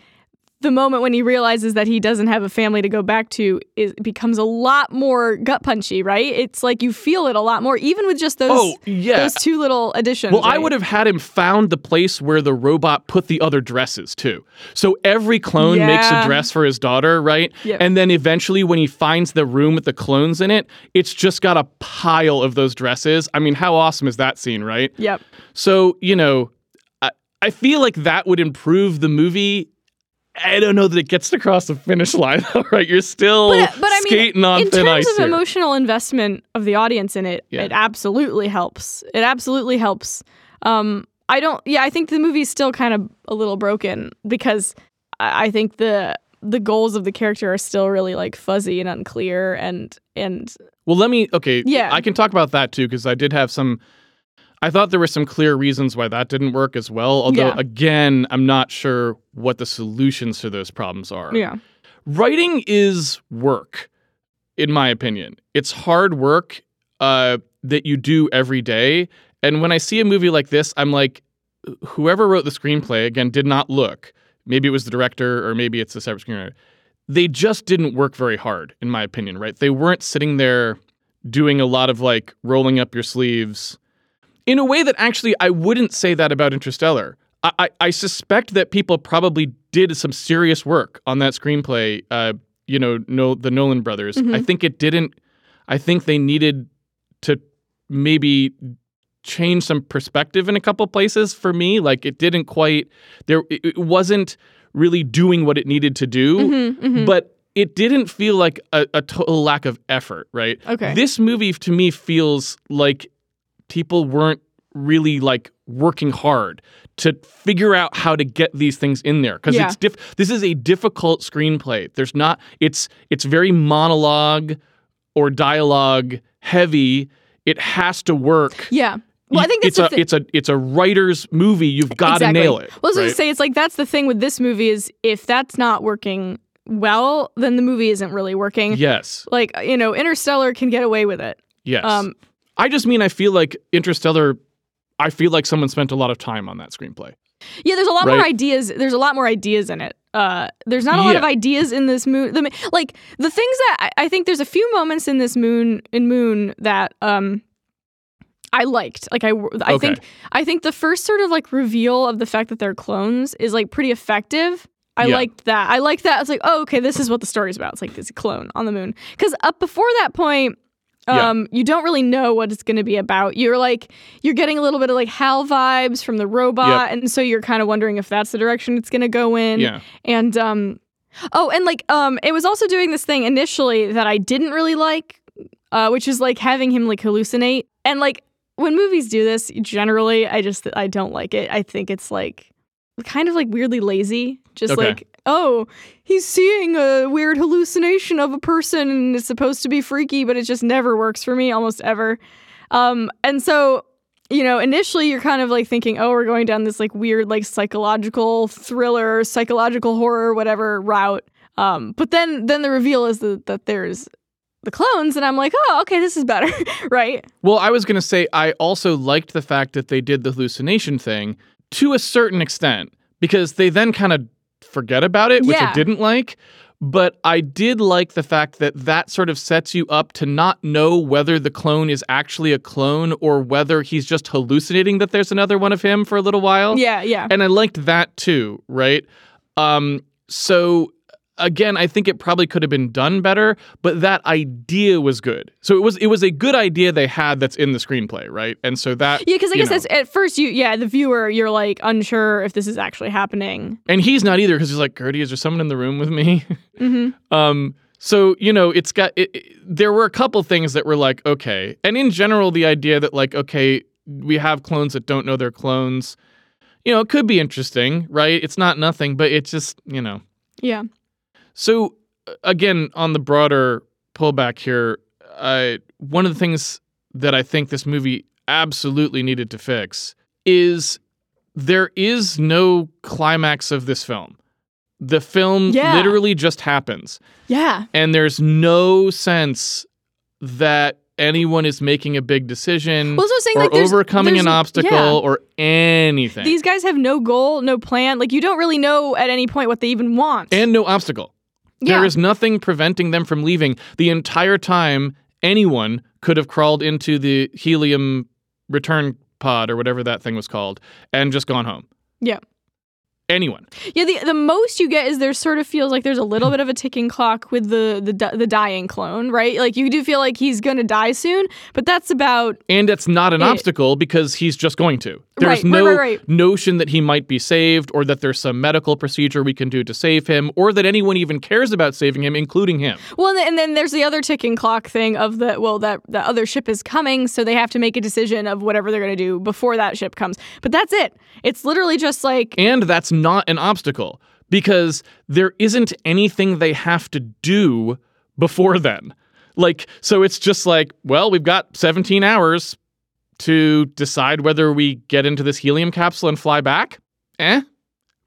the moment when he realizes that he doesn't have a family to go back to is becomes a lot more gut punchy, right? It's like you feel it a lot more, even with just those oh yeah those two little additions. Well, I would have had him found the place where the robot put the other dresses too. So every clone makes a dress for his daughter, right? Yep. And then eventually, when he finds the room with the clones in it, it's just got a pile of those dresses. I mean, how awesome is that scene, right? Yep. So, you know, I, I feel like that would improve the movie. I don't know that it gets across the finish line, [laughs] though, right? You're still But, but I mean, skating on in thin terms ice of here. emotional investment of the audience in it, Yeah. it absolutely helps. It absolutely helps. Um, I don't. Yeah, I think the movie's still kind of a little broken because I, I think the the goals of the character are still really like fuzzy and unclear and and Well, let me. Okay, Yeah. I can talk about that too because I did have some. I thought there were some clear reasons why that didn't work as well. Although, Yeah. again, I'm not sure what the solutions to those problems are. yeah Writing is work, in my opinion. It's hard work uh, that you do every day. And when I see a movie like this, I'm like, whoever wrote the screenplay, again, did not look. Maybe it was the director or maybe it's the separate screenwriter. They just didn't work very hard, in my opinion, right? They weren't sitting there doing a lot of like rolling up your sleeves in a way that actually I wouldn't say that about Interstellar. I, I, I suspect that people probably did some serious work on that screenplay. Uh, you know, no, the Nolan brothers. I think it didn't. I think they needed to maybe change some perspective in a couple places for me. Like it didn't quite. There, it, wasn't really doing what it needed to do, Mm-hmm, but. It didn't feel like a, a total lack of effort, right? Okay. This movie to me feels like people weren't really like working hard to figure out how to get these things in there because Yeah. it's diff- this is a difficult screenplay there's not it's it's very monologue or dialogue heavy it has to work yeah. Well, I think that's it's a it's a it's a writer's movie you've got to exactly. nail it Well, I was going to say it's like that's the thing with this movie is if that's not working, well, then the movie isn't really working. Yes. Like, you know, Interstellar can get away with it. Yes. Um, I just mean I feel like Interstellar. I feel like someone spent a lot of time on that screenplay. Yeah, there's a lot more ideas. There's a lot more ideas in it. Uh, there's not a lot Yeah. of ideas in this moon. The, like the things that I, I think there's a few moments in this moon in Moon that um I liked. Like I I Okay. think I think the first sort of like reveal of the fact that they're clones is like pretty effective. I Yeah. liked that. I liked that. It's like, oh, okay, this is what the story's about. It's like this clone on the moon. Because up before that point, Yeah. um, you don't really know what it's going to be about. You're like, you're getting a little bit of like Hal vibes from the robot, and so you're kind of wondering if that's the direction it's going to go in. Yeah. And um, oh, and like um, it was also doing this thing initially that I didn't really like, uh, which is like having him like hallucinate. And like when movies do this, generally, I just I don't like it. I think it's like kind of like weirdly lazy. Just Okay. like oh, he's seeing a weird hallucination of a person, and it's supposed to be freaky, but it just never works for me almost ever. Um, and so you know, initially you're kind of like thinking, oh, we're going down this like weird, like psychological thriller, psychological horror, whatever route. Um, but then then the reveal is that, that there's the clones, and I'm like, oh, okay, this is better, [laughs] right? Well, I was going to say I also liked the fact that they did the hallucination thing to a certain extent because they then kind of forget about it, which I didn't like. But I did like the fact that that sort of sets you up to not know whether the clone is actually a clone or whether he's just hallucinating that there's another one of him for a little while. Yeah, yeah. And I liked that too, right? Um, so again, I think it probably could have been done better, but that idea was good. So it was it was a good idea they had that's in the screenplay, right? And so that Yeah, because I guess know. that's at first you, yeah, the viewer, you're like unsure if this is actually happening. and he's not either because he's like, GERTY, is there someone in the room with me? [laughs] hmm Um, so you know, it's got. It, it- there were a couple things that were like, okay, and in general, the idea that like, okay, we have clones that don't know they're clones. You know, it could be interesting, right? It's not nothing, but it's just you know. Yeah. So uh, again, on the broader pullback here, uh, one of the things that I think this movie absolutely needed to fix is there is no climax of this film. The film Yeah. literally just happens, Yeah. and there's no sense that anyone is making a big decision Well, that's saying. or Like, there's, overcoming there's- an obstacle yeah. or anything. These guys have no goal, no plan. Like you don't really know at any point what they even want. and no obstacle. Yeah. There is nothing preventing them from leaving. The entire time, anyone could have crawled into the helium return pod or whatever that thing was called and just gone home. Yeah. Anyone. Yeah, the the most you get is there sort of feels like there's a little bit of a ticking clock with the the the dying clone, right? Like you do feel like he's gonna die soon, but that's about And it's not an It- obstacle because he's just going to. There's Right, no right, right. notion that he might be saved or that there's some medical procedure we can do to save him or that anyone even cares about saving him, including him. well, and then, there's the other ticking clock thing of the well that the other ship is coming, so they have to make a decision of whatever they're gonna do before that ship comes. But that's it. It's literally just like And that's not an obstacle because there isn't anything they have to do before then. Like, so it's just like, well, we've got 17 hours to decide whether we get into this helium capsule and fly back. Eh?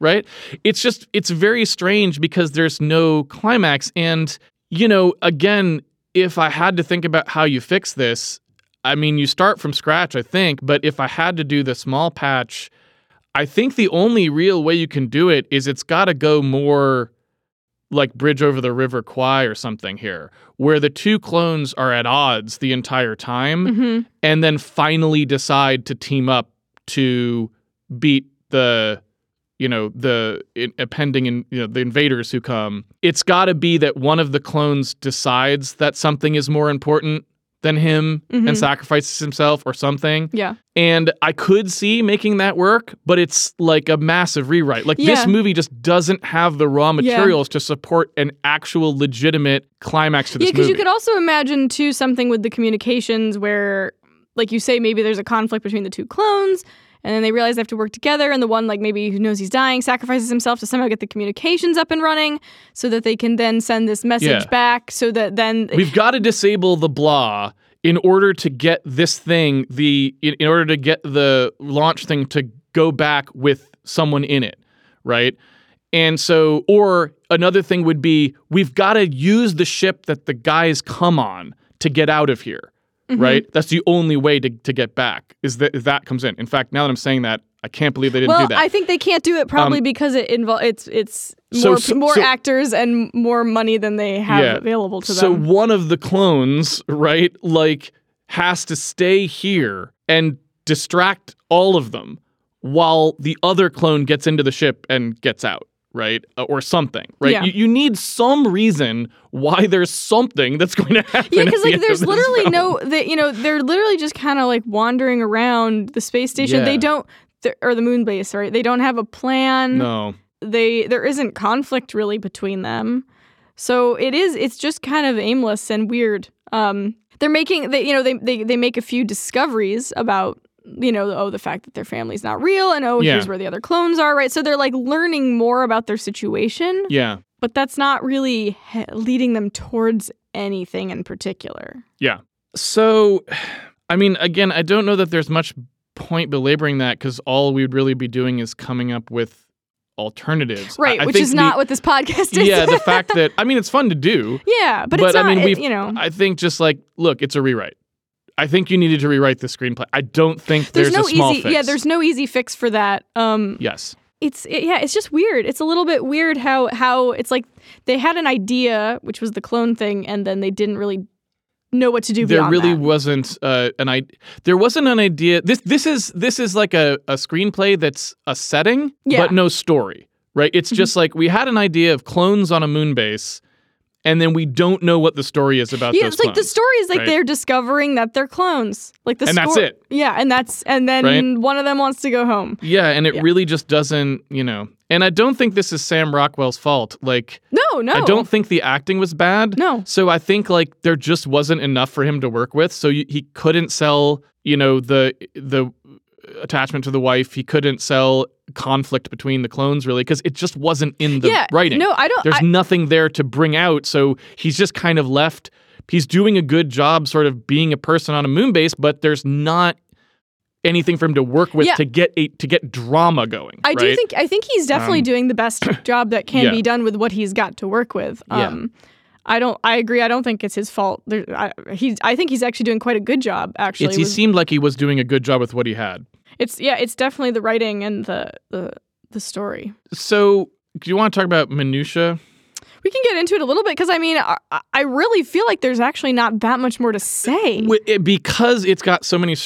Right? It's just, it's very strange because there's no climax. And, you know, again, if I had to think about how you fix this, I mean, you start from scratch, I think, but if I had to do the small patch, I think the only real way you can do it is it's got to go more like Bridge over the River Kwai or something here, where the two clones are at odds the entire time mhm. and then finally decide to team up to beat the you know the in, impending in, you know the invaders who come it's got to be that one of the clones decides that something is more important than him Mhm. and sacrifices himself or something yeah. and I could see making that work, but it's like a massive rewrite. Like Yeah. this movie just doesn't have the raw materials to support an actual legitimate climax to this Yeah, because you could also imagine too something with the communications where, like you say, maybe there's a conflict between the two clones, and then they realize they have to work together, and the one like maybe who knows he's dying sacrifices himself to somehow get the communications up and running, so that they can then send this message Yeah. back, so that then We've got to disable the blah in order to get this thing the in, in order to get the launch thing to go back with someone in it, right? And so or another thing would be we've got to use the ship that the guys come on to get out of here. Mm-hmm. Right? That's the only way to, to get back is that that comes in. In fact, now that I'm saying that, I can't believe they didn't well, do that. I think they can't do it probably because it involves it's it's So- more so- more so- actors and more money than they have Yeah. available to them. so one of the clones, right, like has to stay here and distract all of them while the other clone gets into the ship and gets out, right? Uh, Or something, right? Yeah. You, you need some reason why there's something that's going to [laughs] happen. Yeah, because like of there's literally film. no, that you know, they're literally just kind of like wandering around the space station. They don't, or the moon base, right? They don't have a plan. No. They there isn't conflict really between them, so it is. It's just kind of aimless and weird. Um, they're making they you know they they they make a few discoveries about you know oh the fact that their family's not real and oh Yeah. here's where the other clones are right so they're like learning more about their situation Yeah. but that's not really he- leading them towards anything in particular Yeah. So, I mean, again, I don't know that there's much point belaboring that because all we would really be doing is coming up with alternatives. Right I which think is the- not what this podcast is yeah, the [laughs] fact that I mean, it's fun to do, yeah but, but, it's not I mean, we've you know I think just like, look, it's a rewrite. I think you needed to rewrite the screenplay. I don't think there's, there's, no a small easy fix. yeah there's no easy fix for that um yes, it's it- yeah it's just weird it's a little bit weird how how it's like they had an idea which was the clone thing and then they didn't really know what to do there really that. wasn't uh, an I. There wasn't an idea. This this is this is like a, a screenplay that's a setting, Yeah. but no story. Right? It's just like we had an idea of clones on a moon base, and then we don't know what the story is about yeah it's like the story is like right? they're discovering that they're clones like the And that's it. yeah and that's and then Right? one of them wants to go home Yeah, and it Yeah. really just doesn't, you know. And I don't think this is Sam Rockwell's fault. Like, no no I don't think the acting was bad. No. So I think like there just wasn't enough for him to work with. So he couldn't sell, you know, the the attachment to the wife. He couldn't sell conflict between the clones really because it just wasn't in the yeah writing. no i don't There's I, nothing there to bring out. So he's just kind of left. He's doing a good job, sort of being a person on a moon base, but there's not anything for him to work with Yeah. to get a to get drama going. I do think I think he's definitely Um, doing the best [coughs] job that can yeah. be done with what he's got to work with. Yeah. Um, I don't. I agree. I don't think it's his fault. There, I, he's. I think he's actually doing quite a good job. Actually, It's, he with- seemed like he was doing a good job with what he had. It's yeah. It's definitely the writing and the the the story. So, do you want to talk about minutia? We can get into it a little bit because I mean, I, I really feel like there's actually not that much more to say. Because it's got so many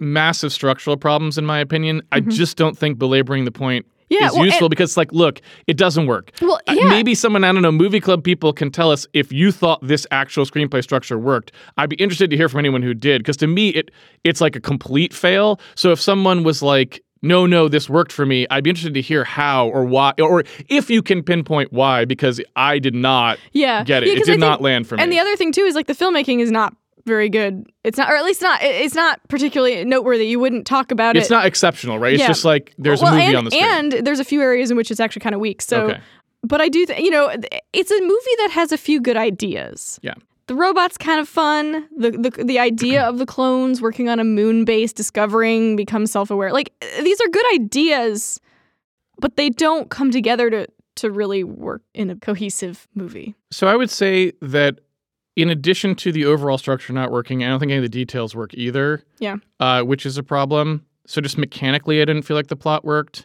massive structural problems, in my opinion, I just don't think belaboring the point Mm-hmm. Yeah, is well, useful and- because, like, look, it doesn't work. Well, Uh, yeah. Maybe someone, I don't know, movie club people can tell us if you thought this actual screenplay structure worked. I'd be interested to hear from anyone who did, because to me, it it's like a complete fail. So if someone was like, no, no, this worked for me, I'd be interested to hear how or why, or if you can pinpoint why, because I did not yeah, get it. Yeah, it did I not land for me. And the other thing too is like the filmmaking is not very good. It's not, or at least not. It's not particularly noteworthy. You wouldn't talk about it's it. It's not exceptional, right? It's Yeah. just like there's well, a movie and, on the screen. and there's a few areas in which it's actually kind of weak. So, okay. but I do, th- you know, it's a movie that has a few good ideas. Yeah. The robot's kind of fun. The the the idea of the clones working on a moon base, discovering, become self aware. Like uh, these are good ideas, but they don't come together to to really work in a cohesive movie. So I would say that in addition to the overall structure not working, I don't think any of the details work either. Yeah. Uh, which is a problem. So just mechanically, I didn't feel like the plot worked.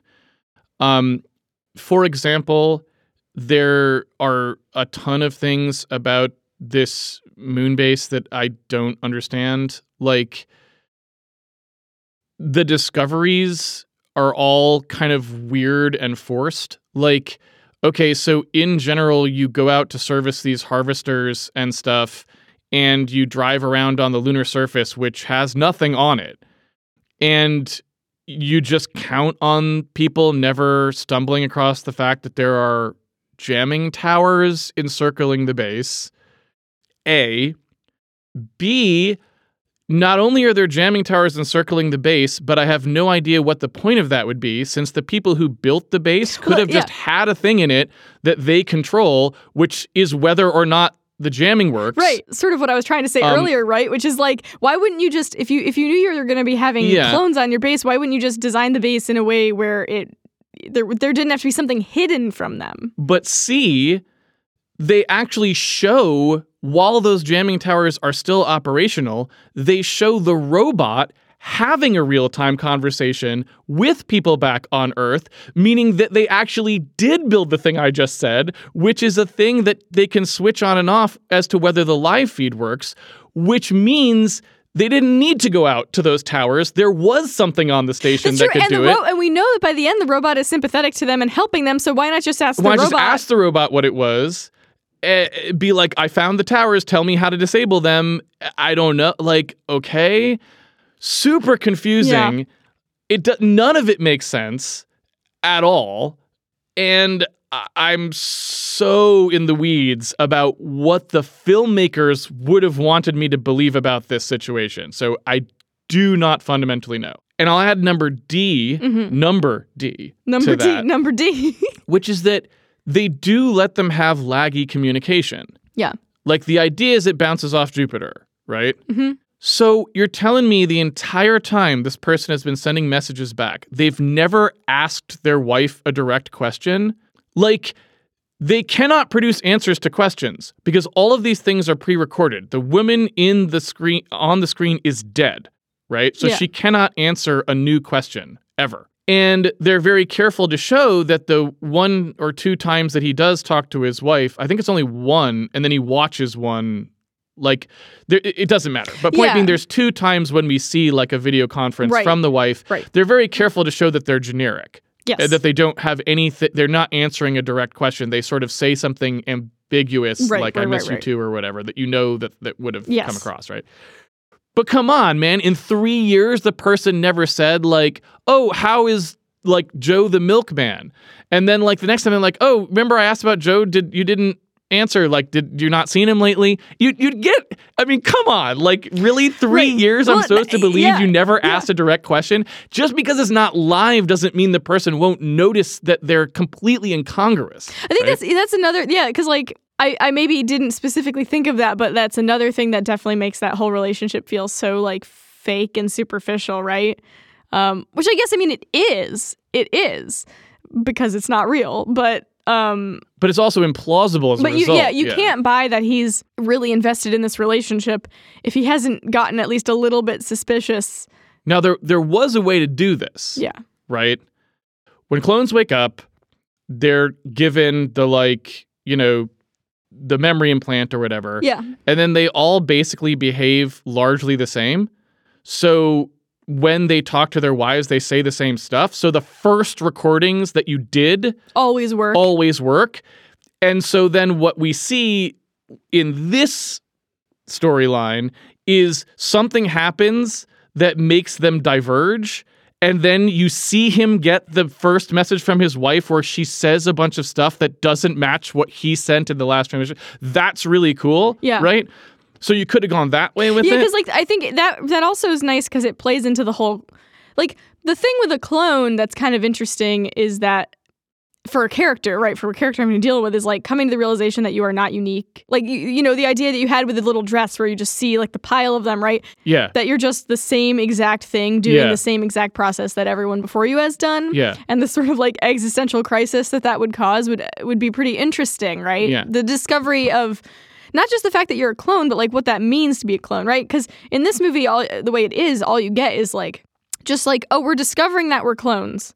Um, for example, there are a ton of things about this moon base that I don't understand. Like the discoveries are all kind of weird and forced. Like, okay, so in general, you go out to service these harvesters and stuff, and you drive around on the lunar surface, which has nothing on it. And you just count on people never stumbling across the fact that there are jamming towers encircling the base. A. B. Not only are there jamming towers encircling the base, but I have no idea what the point of that would be, since the people who built the base could [laughs] have just yeah. had a thing in it that they control, which is whether or not the jamming works. Right, sort of what I was trying to say Um, earlier, right? Which is like, why wouldn't you just if you if you knew you were going to be having Yeah. clones on your base, why wouldn't you just design the base in a way where it there there didn't have to be something hidden from them. But C, they actually show while those jamming towers are still operational, they show the robot having a real time conversation with people back on Earth, meaning that they actually did build the thing I just said, which is a thing that they can switch on and off as to whether the live feed works, which means they didn't need to go out to those towers. There was something on the station That's that true, could and do the it. and we know that by the end the robot is sympathetic to them and helping them. So why not just ask Why the not just ask the robot what it was? Eh, be like, I found the towers. Tell me how to disable them. I don't know. Like, okay, super confusing. Yeah. It do- none of it makes sense at all, and I- I'm so in the weeds about what the filmmakers would have wanted me to believe about this situation. So I do not fundamentally know. And I'll add number D, number D, Mm-hmm. number D. Number D. [laughs] which is that they do let them have laggy communication. yeah. Like the idea is it bounces off Jupiter, right? Mhm. So you're telling me the entire time this person has been sending messages back, they've never asked their wife a direct question? Like, they cannot produce answers to questions because all of these things are pre-recorded. The woman in the screen on the screen is dead, right? So Yeah. she cannot answer a new question ever. And they're very careful to show that the one or two times that he does talk to his wife, I think it's only one, and then he watches one. Like, there, it doesn't matter. But point Yeah. being, there's two times when we see like a video conference Right. from the wife. Right. They're very careful to show that they're generic Yes. uh, that they don't have anything they're not answering a direct question they sort of say something ambiguous Right, like i miss right, you right. too or whatever that you know that that would have Yes. come across right but come on man. In three years the person never said like oh how is like joe the milkman? And then like the next time they're like oh remember i asked about joe? Did you didn't answer like did you not seen him lately? You, you'd get i mean come on. Like really three Right. years i'm supposed to eh, believe yeah, you never yeah. asked a direct question? Just because it's not live doesn't mean the person won't notice that they're completely incongruous I think right? that's that's another yeah, because like I, I maybe didn't specifically think of that, but that's another thing that definitely makes that whole relationship feel so like fake and superficial, right? Um, which I guess I mean it is, it is because it's not real, but um, but it's also implausible as a but you yeah you can't buy that he's really invested in this relationship if he hasn't gotten at least a little bit suspicious. now there there was a way to do this Yeah, right when clones wake up they're given the like you know the memory implant or whatever yeah, and then they all basically behave largely the same. So when they talk to their wives, they say the same stuff. So the first recordings that you did always work. always work. And so then what we see in this storyline is something happens that makes them diverge. And then you see him get the first message from his wife where she says a bunch of stuff that doesn't match what he sent in the last transmission. That's really cool. Yeah. Right? So you could have gone that way with yeah, it. Yeah, because like I think that that also is nice because it plays into the whole like the thing with a clone that's kind of interesting is that for a character, right? For a character I'm going to deal with is like coming to the realization that you are not unique. Like you, you know the idea that you had with the little dress where you just see like the pile of them, right? yeah. That you're just the same exact thing doing Yeah. the same exact process that everyone before you has done. Yeah. And the sort of like existential crisis that that would cause would would be pretty interesting, right? Yeah. The discovery of not just the fact that you're a clone, but like what that means to be a clone, right? Because in this movie, all the way it is, all you get is like just like oh, we're discovering that we're clones,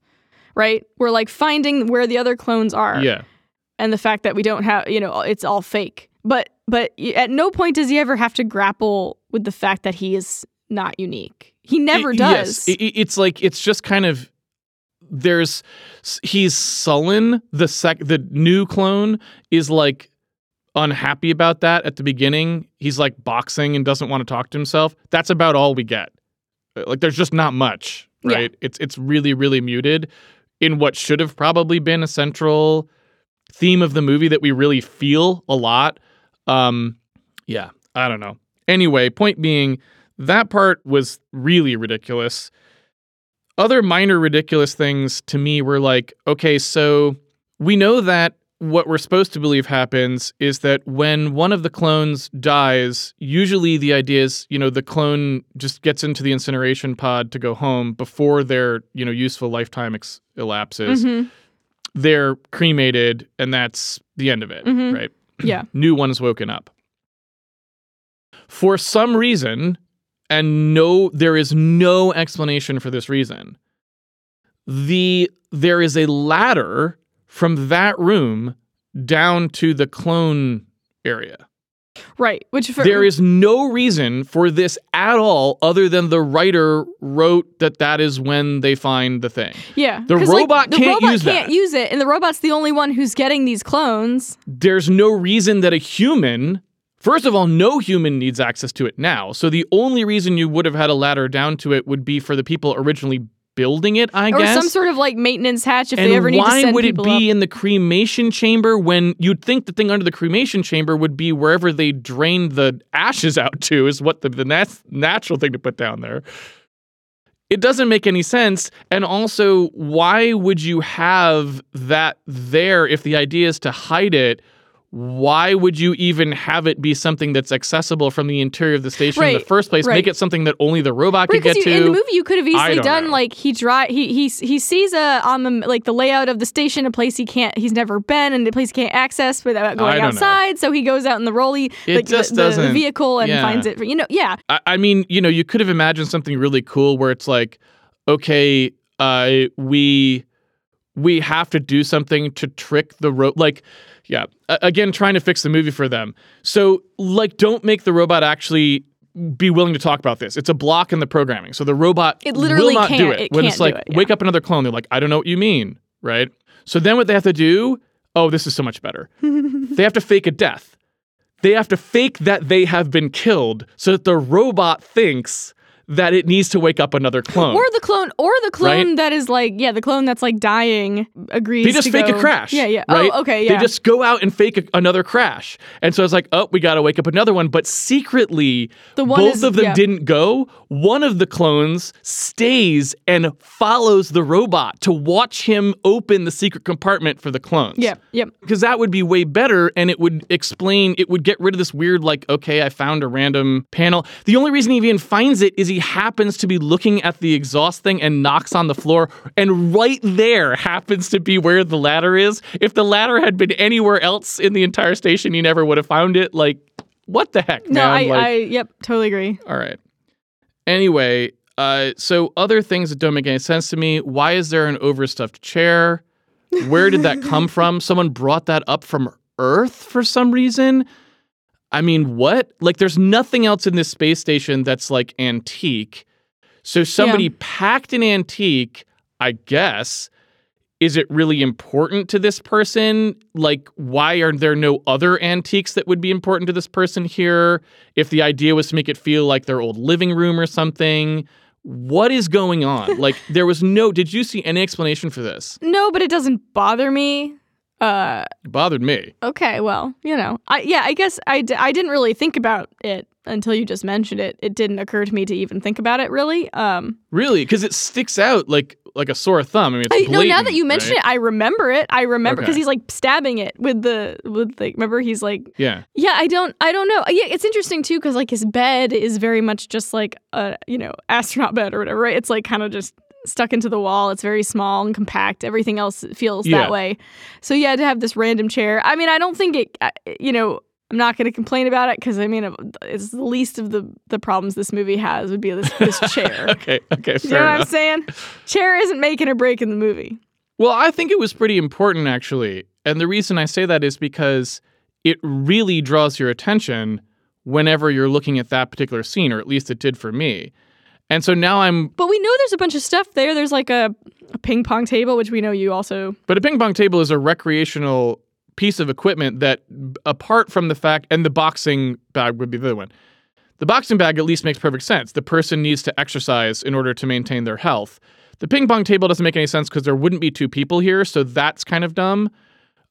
right? We're like finding where the other clones are, Yeah. and the fact that we don't have, you know, it's all fake. But but at no point does he ever have to grapple with the fact that he is not unique. He never I- does. Yes. I- I- it's like it's just kind of there's he's sullen. The sec the new clone is like unhappy about that at the beginning. He's like boxing and doesn't want to talk to himself. That's about all we get. Uh, Like there's just not much, Yeah. right? It's it's really really muted in what should have probably been a central theme of the movie that we really feel a lot. Um yeah, I don't know. Anyway, point being that part was really ridiculous. Other minor ridiculous things to me were like, okay, so we know that what we're supposed to believe happens is that when one of the clones dies, usually the idea is, you know, the clone just gets into the incineration pod to go home before their, you know, useful lifetime ex- elapses. Mhm. They're cremated, and that's the end of it, Mhm. right? Yeah. [clears throat] New one's woken up. For some reason, and no, there is no explanation for this reason. The there is a ladder from that room down to the clone area. Right. Which for There is no reason for this at all, other than the writer wrote that that is when they find the thing. yeah. the 'Cause, like, robot the can't robot use can't that. use it, and the robot's the only one who's getting these clones. there's no reason that a human first of all no human needs access to it now so the only reason you would have had a ladder down to it would be for the people originally building it i or guess. Or some sort of like maintenance hatch if and they ever need to send why would it be up. in the cremation chamber when you'd think the thing under the cremation chamber would be wherever they drained the ashes out to is what the, the nat- natural thing to put down there? It doesn't make any sense. And also why would you have that there if the idea is to hide it why would you even have it be something that's accessible from the interior of the station in the first place? right. Make it something that only the robot Right, could get because to. in the movie you could have easily done know. like he dry he he he sees a on the like the layout of the station a place he can't he's never been and a place he can't access without going don't know. outside so he goes out in the rolly like the, the, the vehicle and yeah. finds it you know yeah I, I mean, you know, you could have imagined something really cool where it's like, okay, uh, we we have to do something to trick the ro like yeah again trying to fix the movie for them. So like don't make the robot actually be willing to talk about this. It's a block in the programming. So the robot It literally will not do it, it when it's like it, yeah. wake up another clone. They're like i don't know what you mean right? So then what they have to do oh this is so much better. [laughs] They have to fake a death. They have to fake that they have been killed so that the robot thinks that it needs to wake up another clone. or the clone or the clone Right? that is like yeah the clone that's like dying agrees they just fake go- a crash. yeah yeah Right? oh okay yeah They just go out and fake a, another crash. And so it's like, oh, we got to wake up another one. But secretly, The both is- of them yeah. didn't go. One of the clones stays and follows the robot to watch him open the secret compartment for the clones. yep yep because that would be way better and it would explain it would get rid of this weird like okay i found a random panel the only reason he even finds it is he happens to be looking at the exhaust thing and knocks on the floor and right there happens to be where the ladder is if the ladder had been anywhere else in the entire station you never would have found it like what the heck no? I, Like- I yep totally agree all right. Anyway, uh, so other things that don't make any sense to me. Why is there an overstuffed chair? Where did that come [laughs] from? Someone brought that up from Earth for some reason. I mean, what? Like, there's nothing else in this space station that's like antique. So somebody packed an antique, I guess. Is it really important to this person? Like, why are there no other antiques that would be important to this person here? If the idea was to make it feel like their old living room or something, what is going on? [laughs] like, there was no. Did you see any explanation for this? no but it doesn't bother me uh It bothered me. Okay, well, you know, I yeah, I guess I, d- I didn't really think about it until you just mentioned it. It didn't occur to me to even think about it really. Um, Really, because it sticks out like like a sore thumb. I mean, it's I, no, now that you mention right? it, I remember it. I remember because Okay. he's like stabbing it with the with like remember he's like Yeah. yeah, I don't I don't know. Yeah, it's interesting too because like his bed is very much just like a you know astronaut bed or whatever. Right? It's like kind of just stuck into the wall. It's very small and compact. Everything else feels Yeah. that way. So yeah, to have this random chair. I mean, I don't think it. You know, I'm not going to complain about it because I mean, it's the least of the the problems this movie has would be this this [laughs] chair. Okay. Okay. you know what I'm saying? Chair isn't making or breaking the movie. Well, I think it was pretty important actually. And the reason I say that is because it really draws your attention whenever you're looking at that particular scene, or at least it did for me. And so now I'm, But we know there's a bunch of stuff there. There's like a, a ping pong table, which we know you also. but a ping pong table is a recreational piece of equipment that, apart from the fact, and the boxing bag would be the other one. The boxing bag at least makes perfect sense. The person needs to exercise in order to maintain their health. The ping pong table doesn't make any sense because there wouldn't be two people here, so that's kind of dumb.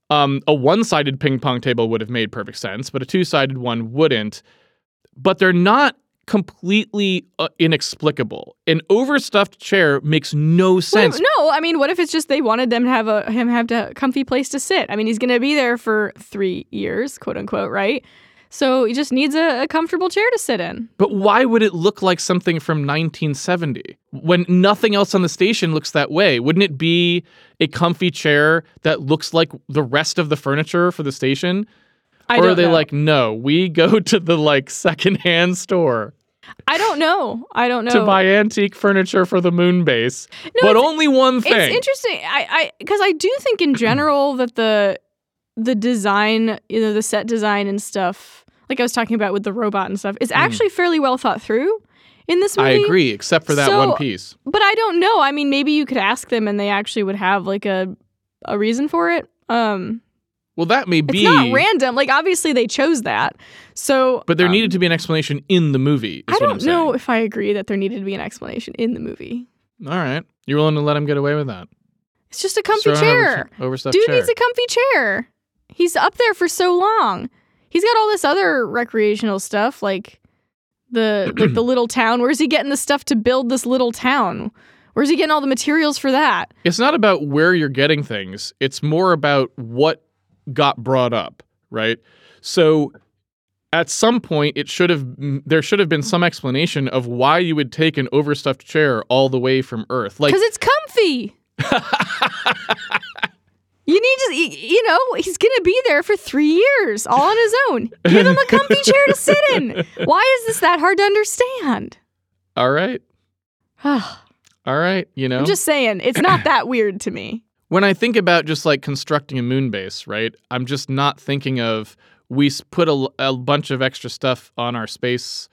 Um, a one-sided ping pong table would have made perfect sense, but a two-sided one wouldn't. But they're not completely uh, inexplicable. An overstuffed chair makes no sense. Well, no, I mean, what if it's just they wanted them to have a him have a comfy place to sit? I mean, he's going to be there for three years, quote unquote, right? So he just needs a, a, comfortable chair to sit in. But why would it look like something from 1970 when nothing else on the station looks that way? Wouldn't it be a comfy chair that looks like the rest of the furniture for the station? I or are they know. like, no, we go [laughs] to the like secondhand store I don't know. I don't know. to buy antique furniture for the moon base, No, but only one thing. It's interesting. I, I, because I do think in general that the, the design, you know, the set design and stuff, like I was talking about with the robot and stuff, is actually fairly well thought through in this movie. I agree, except for that So- one piece. but I don't know. I mean, maybe you could ask them and they actually would have like a, a reason for it. Um, Well, that may be. it's not random. Like obviously they chose that. So, but there um, needed to be an explanation in the movie. Is I don't know if I agree that there needed to be an explanation in the movie. All right, you're willing to let him get away with that? It's just a comfy throw chair. Over, overstuffed Dude chair. needs a comfy chair. He's up there for so long. He's got all this other recreational stuff, like the like the [clears throat] little town. Where's he getting the stuff to build this little town? Where's he getting all the materials for that? it's not about where you're getting things. It's more about what got brought up, right? So at some point it should have there should have been some explanation of why you would take an overstuffed chair all the way from earth. Like Because it's comfy. [laughs] you need to, you know, he's gonna be there for three years, all on his own. Give him a comfy chair to sit in. [laughs] Why is this that hard to understand? All right. [sighs] all right, you know. I'm just saying, it's not that weird to me. When I think about just like constructing a moon base, right? I'm just not thinking of we put a, a bunch of extra stuff on our space,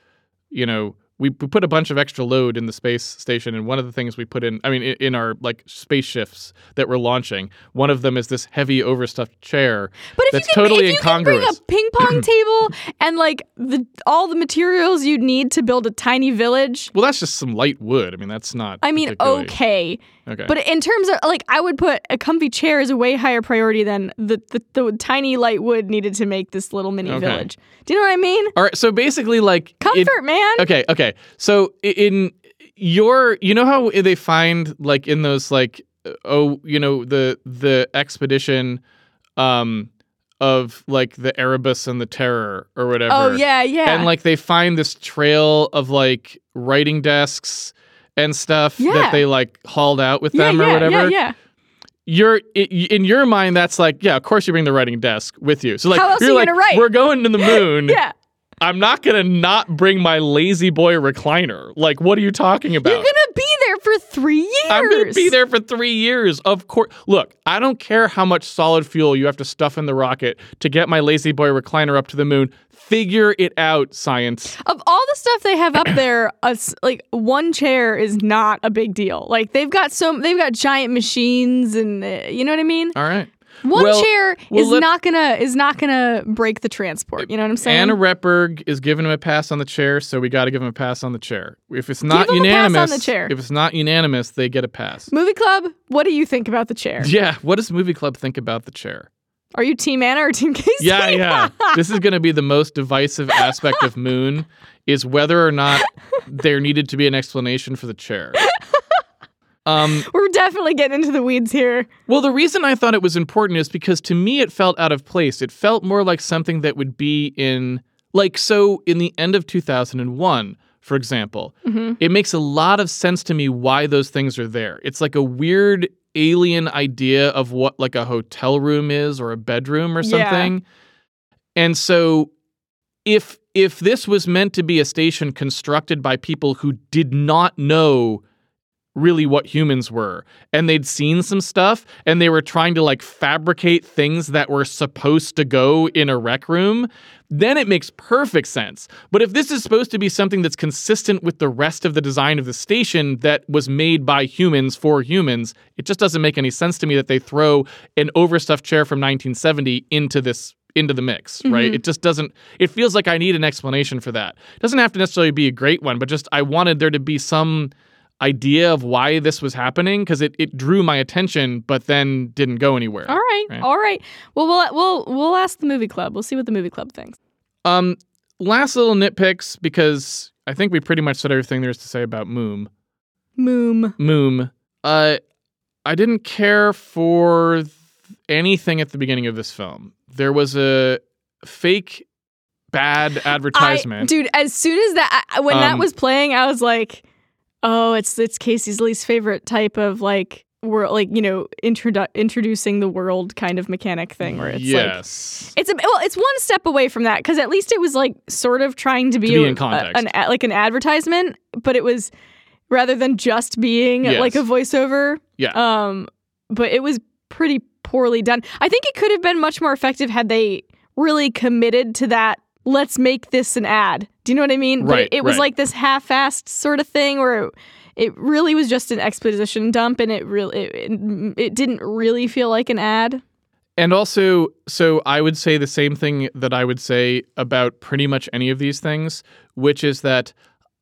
you know, we p- put a bunch of extra load in the space station and one of the things we put in i mean in, in our like space shifts that we're launching one of them is this heavy overstuffed chair But if That's you can, totally if you can bring a incongruous. ping pong [clears throat] table and like the all the materials you'd need to build a tiny village, well that's just some light wood i mean that's not I mean, okay. Okay But in terms of like, I would put a comfy chair as a way higher priority than the the, the tiny light wood needed to make this little mini Okay. village. Do you know what I mean? all right so basically like it- Comfort, man. okay okay so in your you know how they find like in those like uh, oh you know the the expedition um of like the erebus and the terror or whatever Oh yeah, yeah. and like they find this trail of like writing desks and stuff Yeah. that they like hauled out with yeah, them yeah, or whatever yeah, yeah. you're in your mind that's like yeah of course you bring the writing desk with you so like you're you like we're going to the [laughs] moon Yeah. i'm not gonna not bring my La-Z-Boy recliner like what are you talking about You're gonna be there for three years. I'm going to be there for three years. Of course. Look, I don't care how much solid fuel you have to stuff in the rocket to get my La-Z-Boy recliner up to the moon. Figure it out, science. Of all the stuff they have up [coughs] there, a like one chair is not a big deal. Like they've got so they've got giant machines, and uh, you know what I mean. All right. One Well- chair well, is let- not gonna is not gonna break the transport. You know what I'm saying? Anna Repberg is giving him a pass on the chair, so we got to give him a pass on the chair. If it's not pass on unanimous, the chair. if it's not unanimous, they get a pass. Movie club, what do you think about the chair? Yeah. What does Movie Club think about the chair? Are you Team Anna or Team [laughs] Casey? Yeah, yeah. this is going to be the most divisive aspect of Moon is whether or not there needed to be an explanation for the chair. Um, We're definitely getting into the weeds here. Well, the reason I thought it was important is because to me it felt out of place. It felt more like something that would be in, like, so in the end of 2001, for example, it makes a lot of sense to me why those things are there. It's like a weird alien idea of what, like, a hotel room is or a bedroom or Yeah. something. And so if if this was meant to be a station constructed by people who did not know really what humans were. And they'd seen some stuff and they were trying to like fabricate things that were supposed to go in a rec room. Then it makes perfect sense. But if this is supposed to be something that's consistent with the rest of the design of the station that was made by humans for humans it just doesn't make any sense to me that they throw an overstuffed chair from 1970 into this into the mix right? Mm-hmm. It just doesn't it feels like i need an explanation for that. It doesn't have to necessarily be a great one but just i wanted there to be some idea of why this was happening because it, it drew my attention but then didn't go anywhere All right, Right. all right. Well, we'll we'll we'll ask the movie club. We'll see what the movie club thinks. um last little nitpicks because I think we pretty much said everything there is to say about Moom. Moom. Moom. Uh, I didn't care for th- anything at the beginning of this film. There was a fake bad I, advertisement. dude, as soon as that I- when that Um, was playing, I was like, "Oh, it's it's Casey's least favorite type of like world, like you know, introdu- introducing the world kind of mechanic thing where it's like yes. it's a well, it's one step away from that because at least it was like sort of trying to be, To be a- in context. an a- like an advertisement, but it was rather than just being Yes. like a voiceover. yeah. Um, but it was pretty poorly done. I think it could have been much more effective had they really committed to that. Let's make this an ad. Do you know what I mean? but Right, it, it was right. like this half-assed sort of thing where it, it really was just an exposition dump, and it really it, it didn't really feel like an ad. And also, so I would say the same thing that I would say about pretty much any of these things, which is that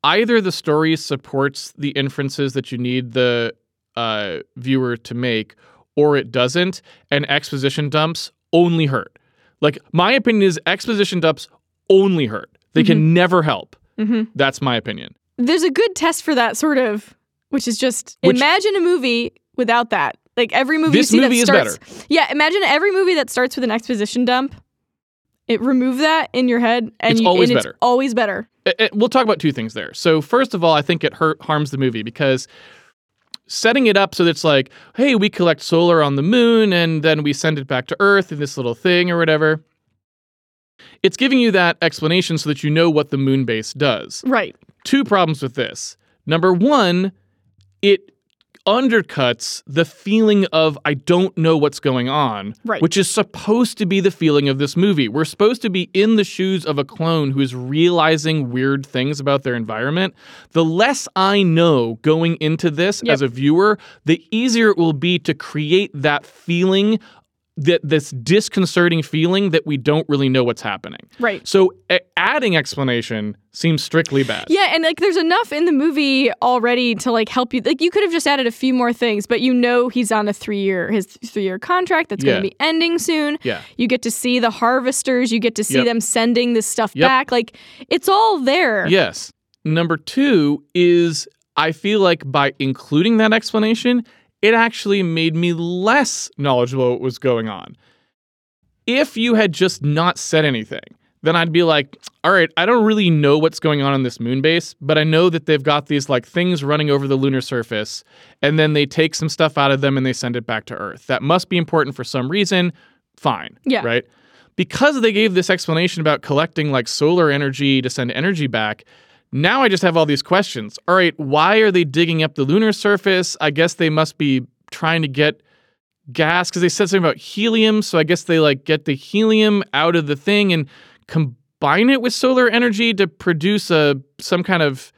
either the story supports the inferences that you need the uh, viewer to make, or it doesn't, and exposition dumps only hurt. Like, my opinion is exposition dumps only hurt. They can mm-hmm. never help. Mhm. That's my opinion. There's a good test for that sort of, which is just Which- imagine a movie without that. Like every movie you see movie that starts, yeah. Imagine every movie that starts with an exposition dump. It remove that in your head, and It's you, always and better. It's always better. it- it- we'll talk about two things there. So first of all, I think it hurt harms the movie because setting it up so that it's like, hey, we collect solar on the moon and then we send it back to Earth in this little thing or whatever. It's giving you that explanation so that you know what the moon base does. Right. Two problems with this. Number one, it undercuts the feeling of I don't know what's going on, Right. which is supposed to be the feeling of this movie. We're supposed to be in the shoes of a clone who is realizing weird things about their environment. The less I know going into this Yep. as a viewer, the easier it will be to create that feeling that this disconcerting feeling that we don't really know what's happening. Right. So a- adding explanation seems strictly bad. Yeah, and like there's enough in the movie already to like help you. Like you could have just added a few more things, but you know he's on a three year his three year contract that's Yeah. going to be ending soon. Yeah. You get to see the harvesters. You get to see Yep. them sending this stuff Yep. back. Like it's all there. Yes. Number two is I feel like by including that explanation, it actually made me less knowledgeable what was going on. If you had just not said anything, then I'd be like, all right, I don't really know what's going on on this moon base, but I know that they've got these like things running over the lunar surface, and then they take some stuff out of them and they send it back to Earth. That must be important for some reason. Fine. Yeah. Right? Because they gave this explanation about collecting like solar energy to send energy back, now I just have all these questions. All right, why are they digging up the lunar surface? I guess they must be trying to get gas because they said something about helium. So I guess they like get the helium out of the thing and combine it with solar energy to produce a some kind of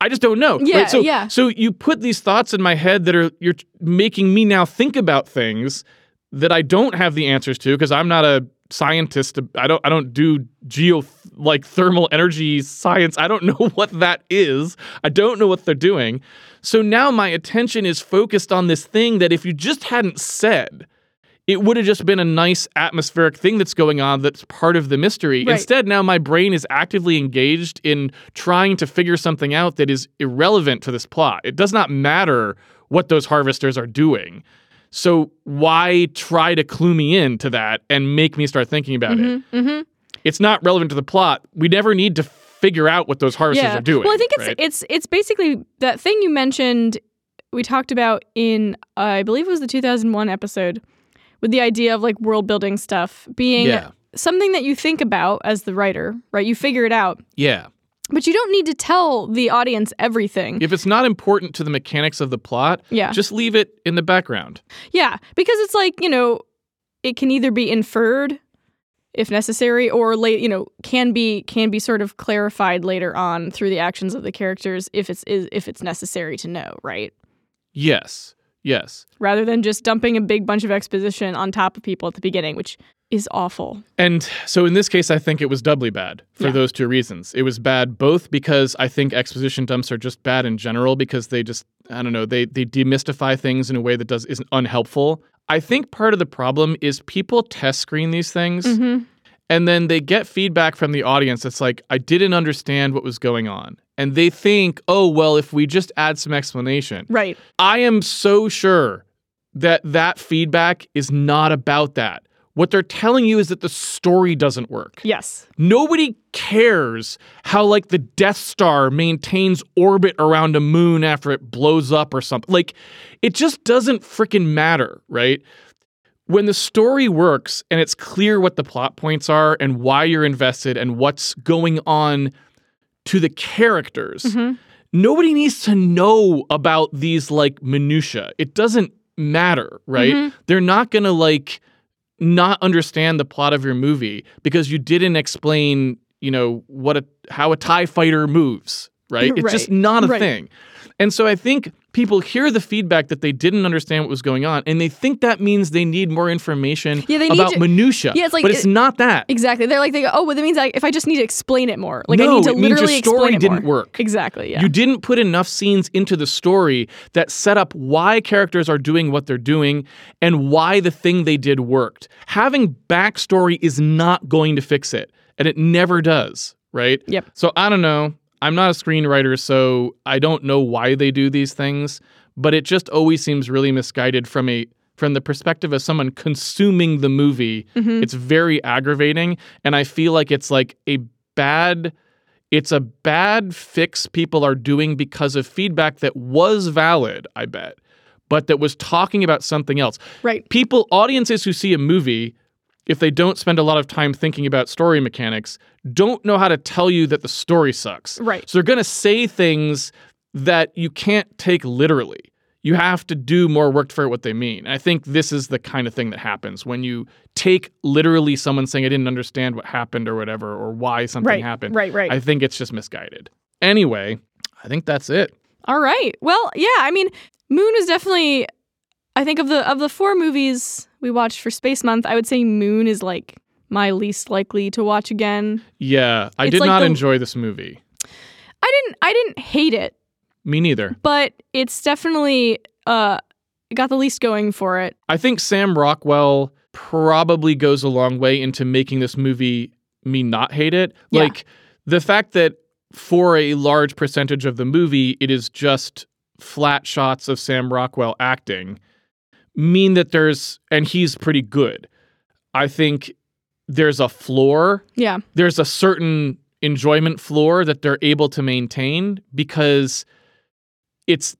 I just don't know. Yeah, right? So, yeah. So you put these thoughts in my head that are you're making me now think about things that I don't have the answers to because I'm not a scientist. I don't I don't do geo like thermal energy science. I don't [laughs] know what that is. I don't know what they're doing. So now my attention is focused on this thing that if you just hadn't said, it would have just been a nice atmospheric thing that's going on that's part of the mystery. Right. Instead, now my brain is actively engaged in trying to figure something out that is irrelevant to this plot. It does not matter what those harvesters are doing. So why try to clue me in to that and make me start thinking about it? hmm It's not relevant to the plot. We never need to figure out what those harvesters Yeah. are doing. Well, I think it's right? it's it's basically that thing you mentioned. We talked about in uh, I believe it was the 2001 episode with the idea of like world building stuff being Yeah. something that you think about as the writer, right? You figure it out. yeah. But you don't need to tell the audience everything. If it's not important to the mechanics of the plot, Yeah. just leave it in the background. Yeah, because it's like, you know, it can either be inferred if necessary or late, you know, can be can be sort of clarified later on through the actions of the characters if it's is, if it's necessary to know, right? Yes. Yes. Rather than just dumping a big bunch of exposition on top of people at the beginning, which is awful. And so in this case, I think it was doubly bad for Yeah. those two reasons. It was bad both because I think exposition dumps are just bad in general because they just I don't know they they demystify things in a way that does isn't unhelpful. I think part of the problem is people test screen these things Mm-hmm. And then they get feedback from the audience that's like, I didn't understand what was going on. And they think, oh, well, if we just add some explanation. Right. I am so sure that that feedback is not about that. What they're telling you is that the story doesn't work. Yes. Nobody cares how, like, the Death Star maintains orbit around a moon after it blows up or something. Like, it just doesn't freaking matter, right? When the story works and it's clear what the plot points are and why you're invested and what's going on to the characters, Mhm. nobody needs to know about these, like, minutia. It doesn't matter, right? Mhm. They're not gonna, like, not understand the plot of your movie because you didn't explain, you know, what a how a tie fighter moves, right? It's just not a Right. thing. And so I think people hear the feedback that they didn't understand what was going on and they think that means they need more information Yeah, they need about to- minutia. Yeah, it's like but it's it- not that. Exactly. They're like, they go, oh, well, that means I, if I just need to explain it more, like I need to literally explain it means your story explain it didn't more. work. Exactly. Yeah. You didn't put enough scenes into the story that set up why characters are doing what they're doing and why the thing they did worked. Having backstory is not going to fix it, and it never does, right? Yep. So I don't know. I'm not a screenwriter, so I don't know why they do these things, but it just always seems really misguided from a from the perspective of someone consuming the movie. Mhm. It's very aggravating, and I feel like it's like a bad it's a bad fix people are doing because of feedback that was valid, I bet, but that was talking about something else. Right. People, audiences who see a movie, if they don't spend a lot of time thinking about story mechanics, don't know how to tell you that the story sucks. Right. So they're going to say things that you can't take literally. You have to do more work for what they mean. I think this is the kind of thing that happens when you take literally someone saying, I didn't understand what happened or whatever, or why something Right. happened. Right. Right. I think it's just misguided. Anyway, I think that's it. All right. Well, yeah. I mean, Moon is definitely. I think of the of the four movies we watched for Space Month, I would say Moon is like my least likely to watch again. Yeah, I It's did like not the- enjoy this movie. I didn't. I didn't hate it, Me neither. but it's definitely uh got the least going for it. I think Sam Rockwell probably goes a long way into making this movie me not hate it. Yeah. Like the fact that for a large percentage of the movie, it is just flat shots of Sam Rockwell acting, mean that there's, and he's pretty good. I think there's a floor Yeah. there's a certain enjoyment floor that they're able to maintain because it's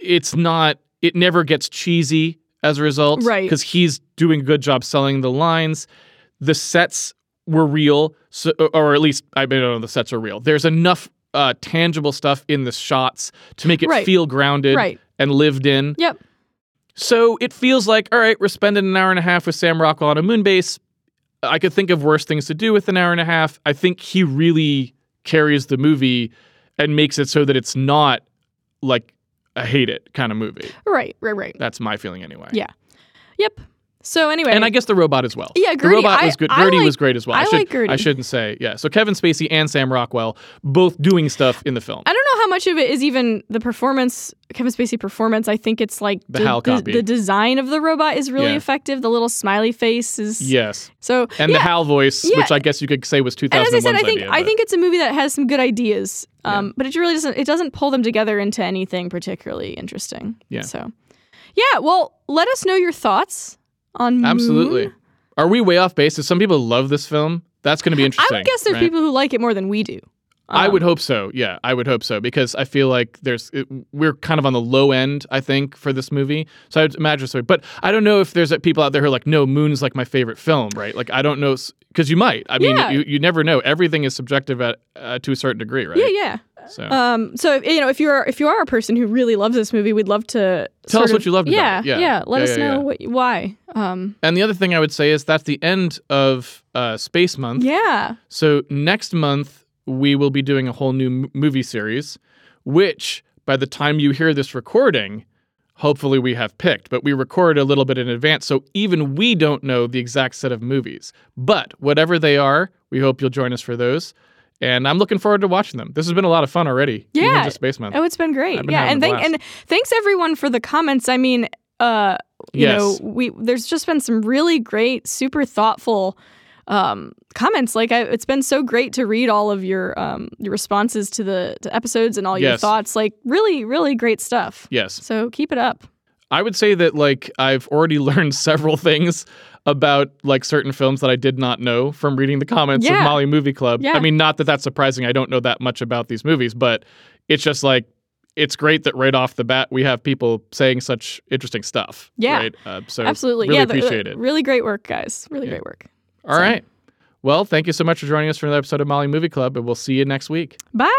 it's not it never gets cheesy as a result Right. because he's doing a good job selling the lines the sets were real so, or at least i don't know the sets are real there's enough uh, tangible stuff in the shots to make it Right. feel grounded Right. and lived in Yep. So it feels like, all right, we're spending an hour and a half with Sam Rockwell on a moon base. I could think of worse things to do with an hour and a half. I think he really carries the movie and makes it so that it's not like a hate it kind of movie. Right. Right. Right. That's my feeling anyway. Yeah. Yep. So anyway, And I guess the robot as well. Yeah, the GERTY, robot was good. I GERTY like- was great as well. I should, like GERTY. I shouldn't say yeah. So Kevin Spacey and Sam Rockwell both doing stuff in the film. I don't know how much of it is even the performance, Kevin Spacey performance. I think it's like The HAL copy. the design of the robot is really Yeah. effective. The little smiley face is yes, So and yeah. the HAL voice, Yeah. which I guess you could say was and as I said, I think idea. I think it's a movie that has some good ideas, um, but it really doesn't. It doesn't pull them together into anything particularly interesting. Yeah. So, yeah. Well, let us know your thoughts on Moon. Absolutely. Are we way off base? If some people love this film, that's going to be I interesting. would guess there's right? people who like it more than we do. I Um, would hope so. Yeah, I would hope so because I feel like there's it, we're kind of on the low end. I think for this movie, so I'd imagine so. But I don't know if there's uh, people out there who are like, no, Moon's like my favorite film, right? Like I don't know because you might. I mean, Yeah. you, you never know. Everything is subjective at uh, to a certain degree, right? Yeah, yeah. So Um, so you know, if you're if you are a person who really loves this movie, we'd love to Tell us what you loved about yeah, it. Yeah. Yeah, let Yeah, us yeah, know what why. Um, and the other thing I would say is that's the end of uh, Space Month. yeah, So next month we will be doing a whole new m- movie series, which by the time you hear this recording, hopefully we have picked. But we record a little bit in advance, so even we don't know the exact set of movies. But whatever they are, we hope you'll join us for those. And I'm looking forward to watching them. This has been a lot of fun already. Yeah. just Space Month. oh, it's been great. Been yeah, and thank and thanks everyone for the comments. I mean, uh, you Yes. know, we there's just been some really great, super thoughtful um, comments. Like, I, it's been so great to read all of your um, your responses to the to episodes and all your thoughts. Like, really, really great stuff. Yes. So keep it up. I would say that like I've already [laughs] learned several things about like certain films that I did not know from reading the comments Yeah. of Molly Movie Club. Yeah. I mean, not that that's surprising. I don't know that much about these movies, but it's just like it's great that right off the bat we have people saying such interesting stuff. Yeah. Right? Uh, so Absolutely. really yeah. the- the- appreciate it. Really great work, guys. Really Yeah. great work. All right. Well, thank you so much for joining us for another episode of Molly Movie Club, and we'll see you next week. Bye.